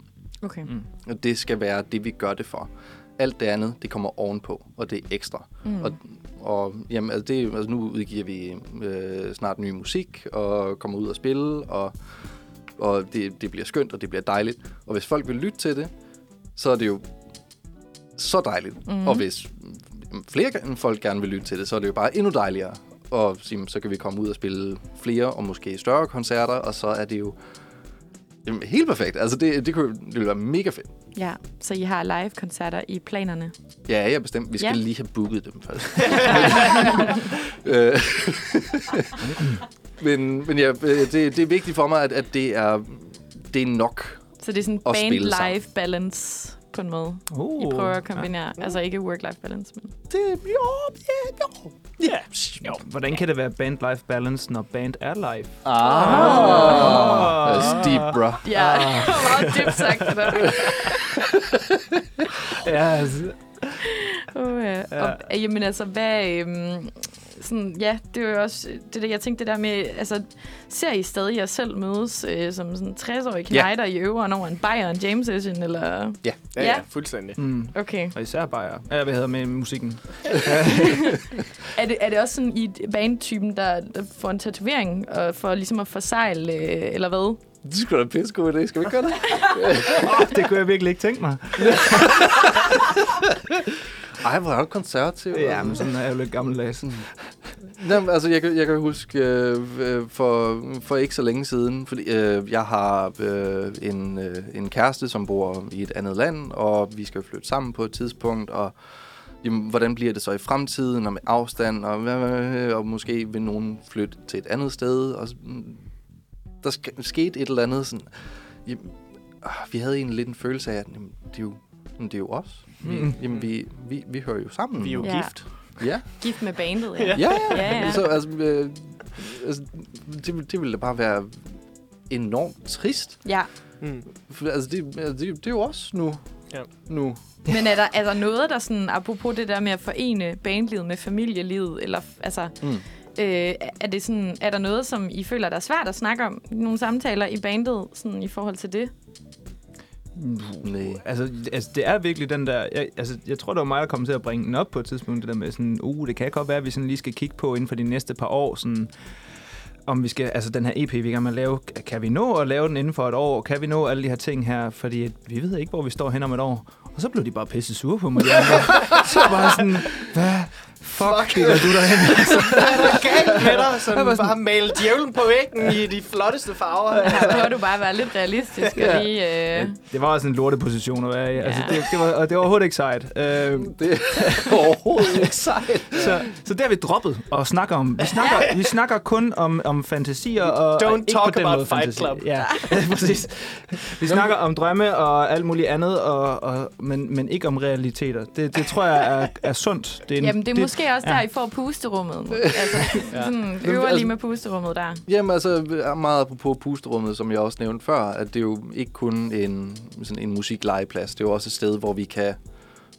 Okay. Mm. Og det skal være det, vi gør det for. Alt det andet, det kommer ovenpå, og det er ekstra. Mm. Og, og jamen, altså det, altså nu udgiver vi øh, snart ny musik, og kommer ud og spille, og, og det, det bliver skønt, og det bliver dejligt. Og hvis folk vil lytte til det, så er det jo så dejligt. Mm. Og hvis flere folk gerne vil lytte til det, så er det jo bare endnu dejligere. Og så kan vi komme ud og spille flere og måske større koncerter, og så er det jo jamen, helt perfekt. Altså det, det, kunne, det ville være mega fedt. Ja, så I har live-koncerter i planerne. Ja, jeg bestemt. Vi skal Ja. lige have booket dem først. Øh, men, men ja, øh, det, det er vigtigt for mig, at, at det er det er nok. Så det er sådan band-life balance på en måde. Oh, I prøver at kombinere. Ja. Altså ikke work-life balance, men... Det, jo, ja, jo. Ja. Jo. Hvordan kan det være band-life balance, når band er live? Ah. That's deep, bro. Ja, meget dybt sagt det der. Ja, altså. Uh, ja. Og, jamen altså, hvad... Øhm, sådan, ja, det er jo også det der, jeg tænkte det der med, altså, ser I stadig jer selv mødes øh, som sådan 60-årige knejder i øveren over en bajer og en jam session, eller? Ja. Ja, Ja. ja, fuldstændig. Mm. Okay. Og især bare, ja, hvad hedder med musikken? Er det, er det også sådan i bandtypen, der, der får en tatovering, og for ligesom at forsegle, øh, eller hvad? Det skulle da pisse god idé. Skal vi ikke gøre det? Oh, det kunne jeg virkelig ikke tænke mig. Ej, hvor er du konservativ. Ja, men sådan er jeg jo lidt gammeldags. Jamen, altså, jeg, jeg kan huske øh, for, for ikke så længe siden, fordi øh, jeg har øh, en, øh, en kæreste, som bor i et andet land, og vi skal flytte sammen på et tidspunkt, og jamen, hvordan bliver det så i fremtiden, og med afstand, og, og måske vil nogen flytte til et andet sted, og der sk- skete et eller andet sådan, jamen, vi havde egentlig lidt en følelse af, at jamen, det, er jo, det er jo os. Vi, Mm. jamen, vi, vi, vi hører jo sammen. Vi er jo Ja. gift. Ja, Gift med bandet, ja. ja, ja. Ja, ja. Så altså, øh, altså det, det ville da bare være enormt trist. ja. Mm. For, altså, det, altså, det, det er jo også nu. Ja. Nu. Men er der, er der noget, der sådan, apropos det der med at forene bandlivet med familielivet, eller altså, Mm. øh, er, det sådan, er der noget, som I føler, der er svært at snakke om? Nogle samtaler i bandet, sådan i forhold til det? Nej. Altså, altså, det er virkelig den der... Jeg, altså, jeg tror, det var mig, der kom til at bringe den op på et tidspunkt, det der med sådan, uh, det kan godt være, at vi sådan lige skal kigge på inden for de næste par år, sådan, om vi skal, altså den her EP, vi er med at lave, kan vi nå at lave den inden for et år? Kan vi nå alle de her ting her? Fordi vi ved ikke, hvor vi står hen om et år. Og så blev de bare pisse sure på mig. De andre. så var sådan, hvad fuck, det du derhen? Hvad er der galt med dig, som bare malet djævlen på væggen i de flotteste farver? Her prøver du bare være lidt realistisk. Og lige, øh, Det var også en lorteposition at være i. Altså, Ja. det, det, var, og det var overhovedet ikke sejt. Øh, Det er overhovedet ikke sejt. Så, så det har vi droppet og snakker om. Vi snakker, vi snakker kun om, om fantasier og Don't og ikke talk på den about måde Fight fantasi. Club. Ja, præcis. Vi snakker om drømme og alt muligt andet, og, og, men, men ikke om realiteter. Det, det tror jeg er, er sundt. Det er en, jamen, det er det, måske også der, ja. I får pusterummet. Altså, sådan, øver altså- lige med pusterummet der. Jamen altså, meget apropos pusterummet, som jeg også nævnte før, at det er jo ikke kun en, sådan en musiklegeplads. Det er jo også et sted, hvor vi kan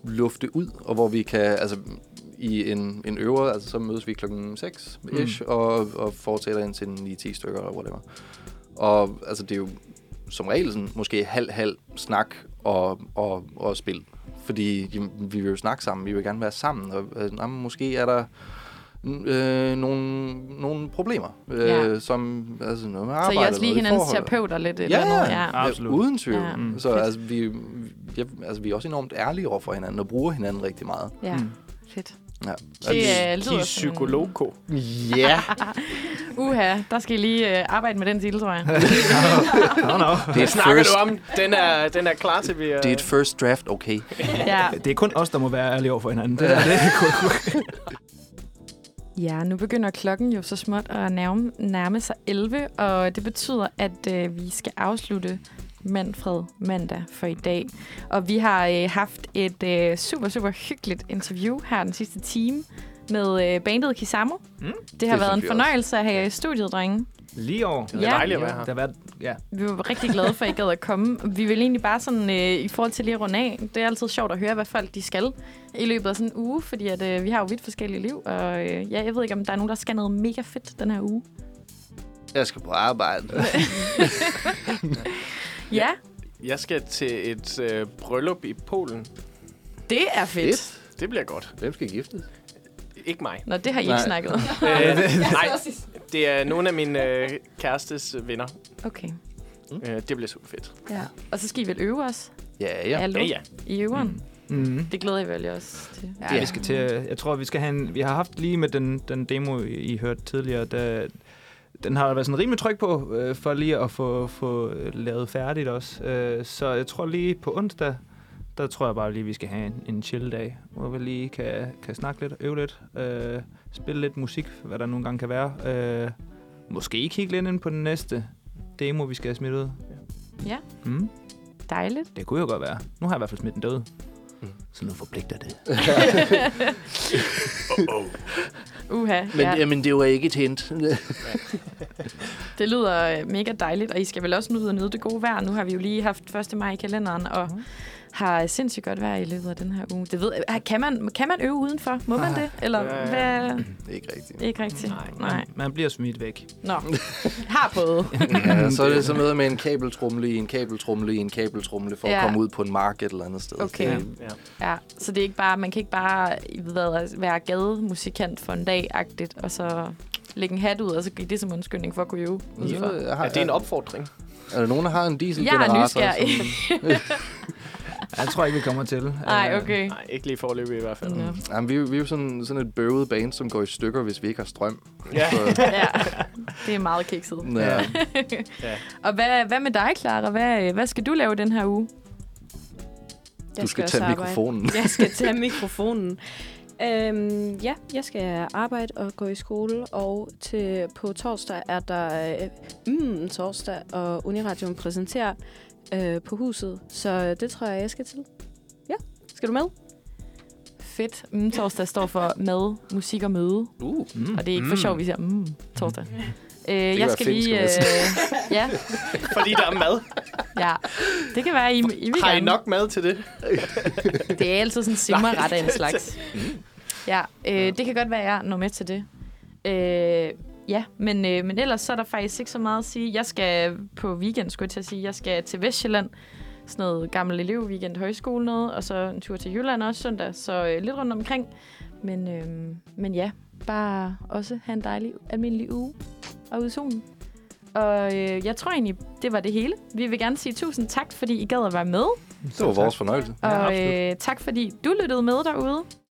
lufte ud, og hvor vi kan, altså i en, en øver, altså så mødes vi klokken 6 ish, mm. og, og fortsætter ind til 9-10 stykker eller whatever. Og altså det er jo som regel sådan, måske halv-halv snak og, og, og spil. Fordi jamen, vi vil jo snakke sammen, vi vil gerne være sammen, og øh, jamen, måske er der øh, nogle, nogle problemer, øh, Ja. som altså noget med Så arbejde. I er også lige i hinandens terapeuter lidt? Ja, eller noget? ja. Absolut. Ja, uden tvivl. Ja. Mm. Så Fedt. altså vi, ja, altså, vi er også enormt ærlige over for hinanden, og bruger hinanden rigtig meget. ja. Mm. Fedt. Ja. Det øh, lyder psykoloko. Ja. Uha, der skal I lige øh, arbejde med den titel, tror jeg. no, no. Det er snakker first, du om. Den er, den er klar til, vi er... det er et first draft, okay. ja. Det er kun os, der må være ærlige over for hinanden. Det, er, det er Ja, nu begynder klokken jo så småt at nærme, nærme sig 11, og det betyder, at øh, vi skal afslutte Manfred mandag for i dag. Og vi har øh, haft et øh, super, super hyggeligt interview her den sidste time med øh, bandet Kisamo. Mm. Det har Det været en fornøjelse at have jer i studiet, drenge. lige over. Det er Ja. dejligt at være her. Der har været, ja. Vi var rigtig glade for, at I gad at komme. Vi vil egentlig bare sådan, øh, i forhold til lige at runde af, det er altid sjovt at høre, hvad folk de skal i løbet af sådan en uge, fordi at, øh, vi har jo vidt forskellige liv, og øh, ja, jeg ved ikke, om der er nogen, der skal noget mega fedt den her uge. Jeg skal på arbejde. Ja, Jeg skal til et øh, bryllup i Polen. det er fedt. Fedt. Det bliver godt. Hvem skal giftes? ikke mig. Nå, det har I Nej. ikke snakket om. Øh, nej, det er nogle af mine øh, kærestes venner. Okay. Øh, det bliver super fedt. Ja. Og så skal I vel øve os? Ja, ja. Hallo? Ja, ja. I øveren? Mm. Det glæder jeg vel også til. Ja, vi skal til, at- jeg tror, vi skal have en, vi har haft lige med den, den demo, I, I hørte tidligere, der, den har været sådan rimelig tryk på, øh, for lige at få, få øh, lavet færdigt også. Øh, så jeg tror lige på onsdag, der tror jeg bare lige, vi skal have en, en chill-dag, hvor vi lige kan, kan snakke lidt, øve lidt, øh, spille lidt musik, hvad der nogle gange kan være. Øh, måske kigge lidt ind på den næste demo, vi skal have smidt ud. Ja. Mm, Dejligt. det kunne jo godt være. Nu har jeg i hvert fald smidt den død. Mm. Så nu forpligter det. Uha, Men, ja. jamen, det var ikke et hint. Det lyder øh, mega dejligt, og I skal vel også nyde nyde det gode vejr. Nu har vi jo lige haft 1. maj i kalenderen, og har sindssygt godt vejr i løbet af den her uge. Det ved jeg. Kan man, kan man øve udenfor? Må man det? Eller Ja. hvad? ikke rigtigt. Ikke rigtigt. Nej. Nej. Man bliver smidt væk. Nå. Har prøvet. Ja, så er det så noget med en kabeltrumle i en kabeltrumle i en kabeltrumle for Ja. at komme ud på en mark et eller andet sted. Okay. Ja. Ja, så det er ikke bare, man kan ikke bare hvad, være gademusikant for en dag-agtigt, og så lægge en hat ud, og så give det som undskyldning for at kunne øve. udenfor. har, Er det en opfordring? er der nogen, der har en Jeg dieselgenerator? er nysgerrig. Jeg tror ikke, vi kommer til. Nej, Øh, okay. Nej, ikke lige forløbig i hvert fald. Nå. Jamen, vi, er jo- vi er jo sådan, sådan et bøvet band, som går i stykker, hvis vi ikke har strøm. Ja. Så, Ja, det er meget kikset. ja. Og hvad, hvad med dig, Clara? Hvad, hvad skal du lave den her uge? Jeg Du skal også tage arbejde. mikrofonen. Jeg skal tage mikrofonen. Øhm, ja, jeg skal arbejde og gå i skole, og til på torsdag er der øh, mm, torsdag, og Uniradioen præsenterer øh, på huset. Så det tror jeg, jeg skal til. Ja, skal du med? Fedt. Mm, torsdag står for mad, musik og møde. Uh. Mm. Og det er ikke for sjov, vi siger mm, torsdag. Øh, jeg skal lige... Øh, ja, Fordi der er mad. ja. Det kan være, I, I vil Har I gerne. nok mad til det? Det er altid sådan en simmerret af en det- slags. Ja, øh, det kan godt være, at jeg når med til det. Øh, ja, men, øh, men ellers så er der faktisk ikke så meget at sige. Jeg skal på weekend, skulle jeg til at sige. Jeg skal til Vestjylland. Sådan noget gammel elevweekend højskole noget. Og så en tur til Jylland også søndag. Så øh, lidt rundt omkring. Men, øh, men ja, bare også have en dejlig, almindelig uge. Og ude i solen. Og øh, jeg tror egentlig, det var det hele. Vi vil gerne sige tusind tak, fordi I gad at være med. Det var vores fornøjelse. Og absolut. øh, tak, fordi du lyttede med derude.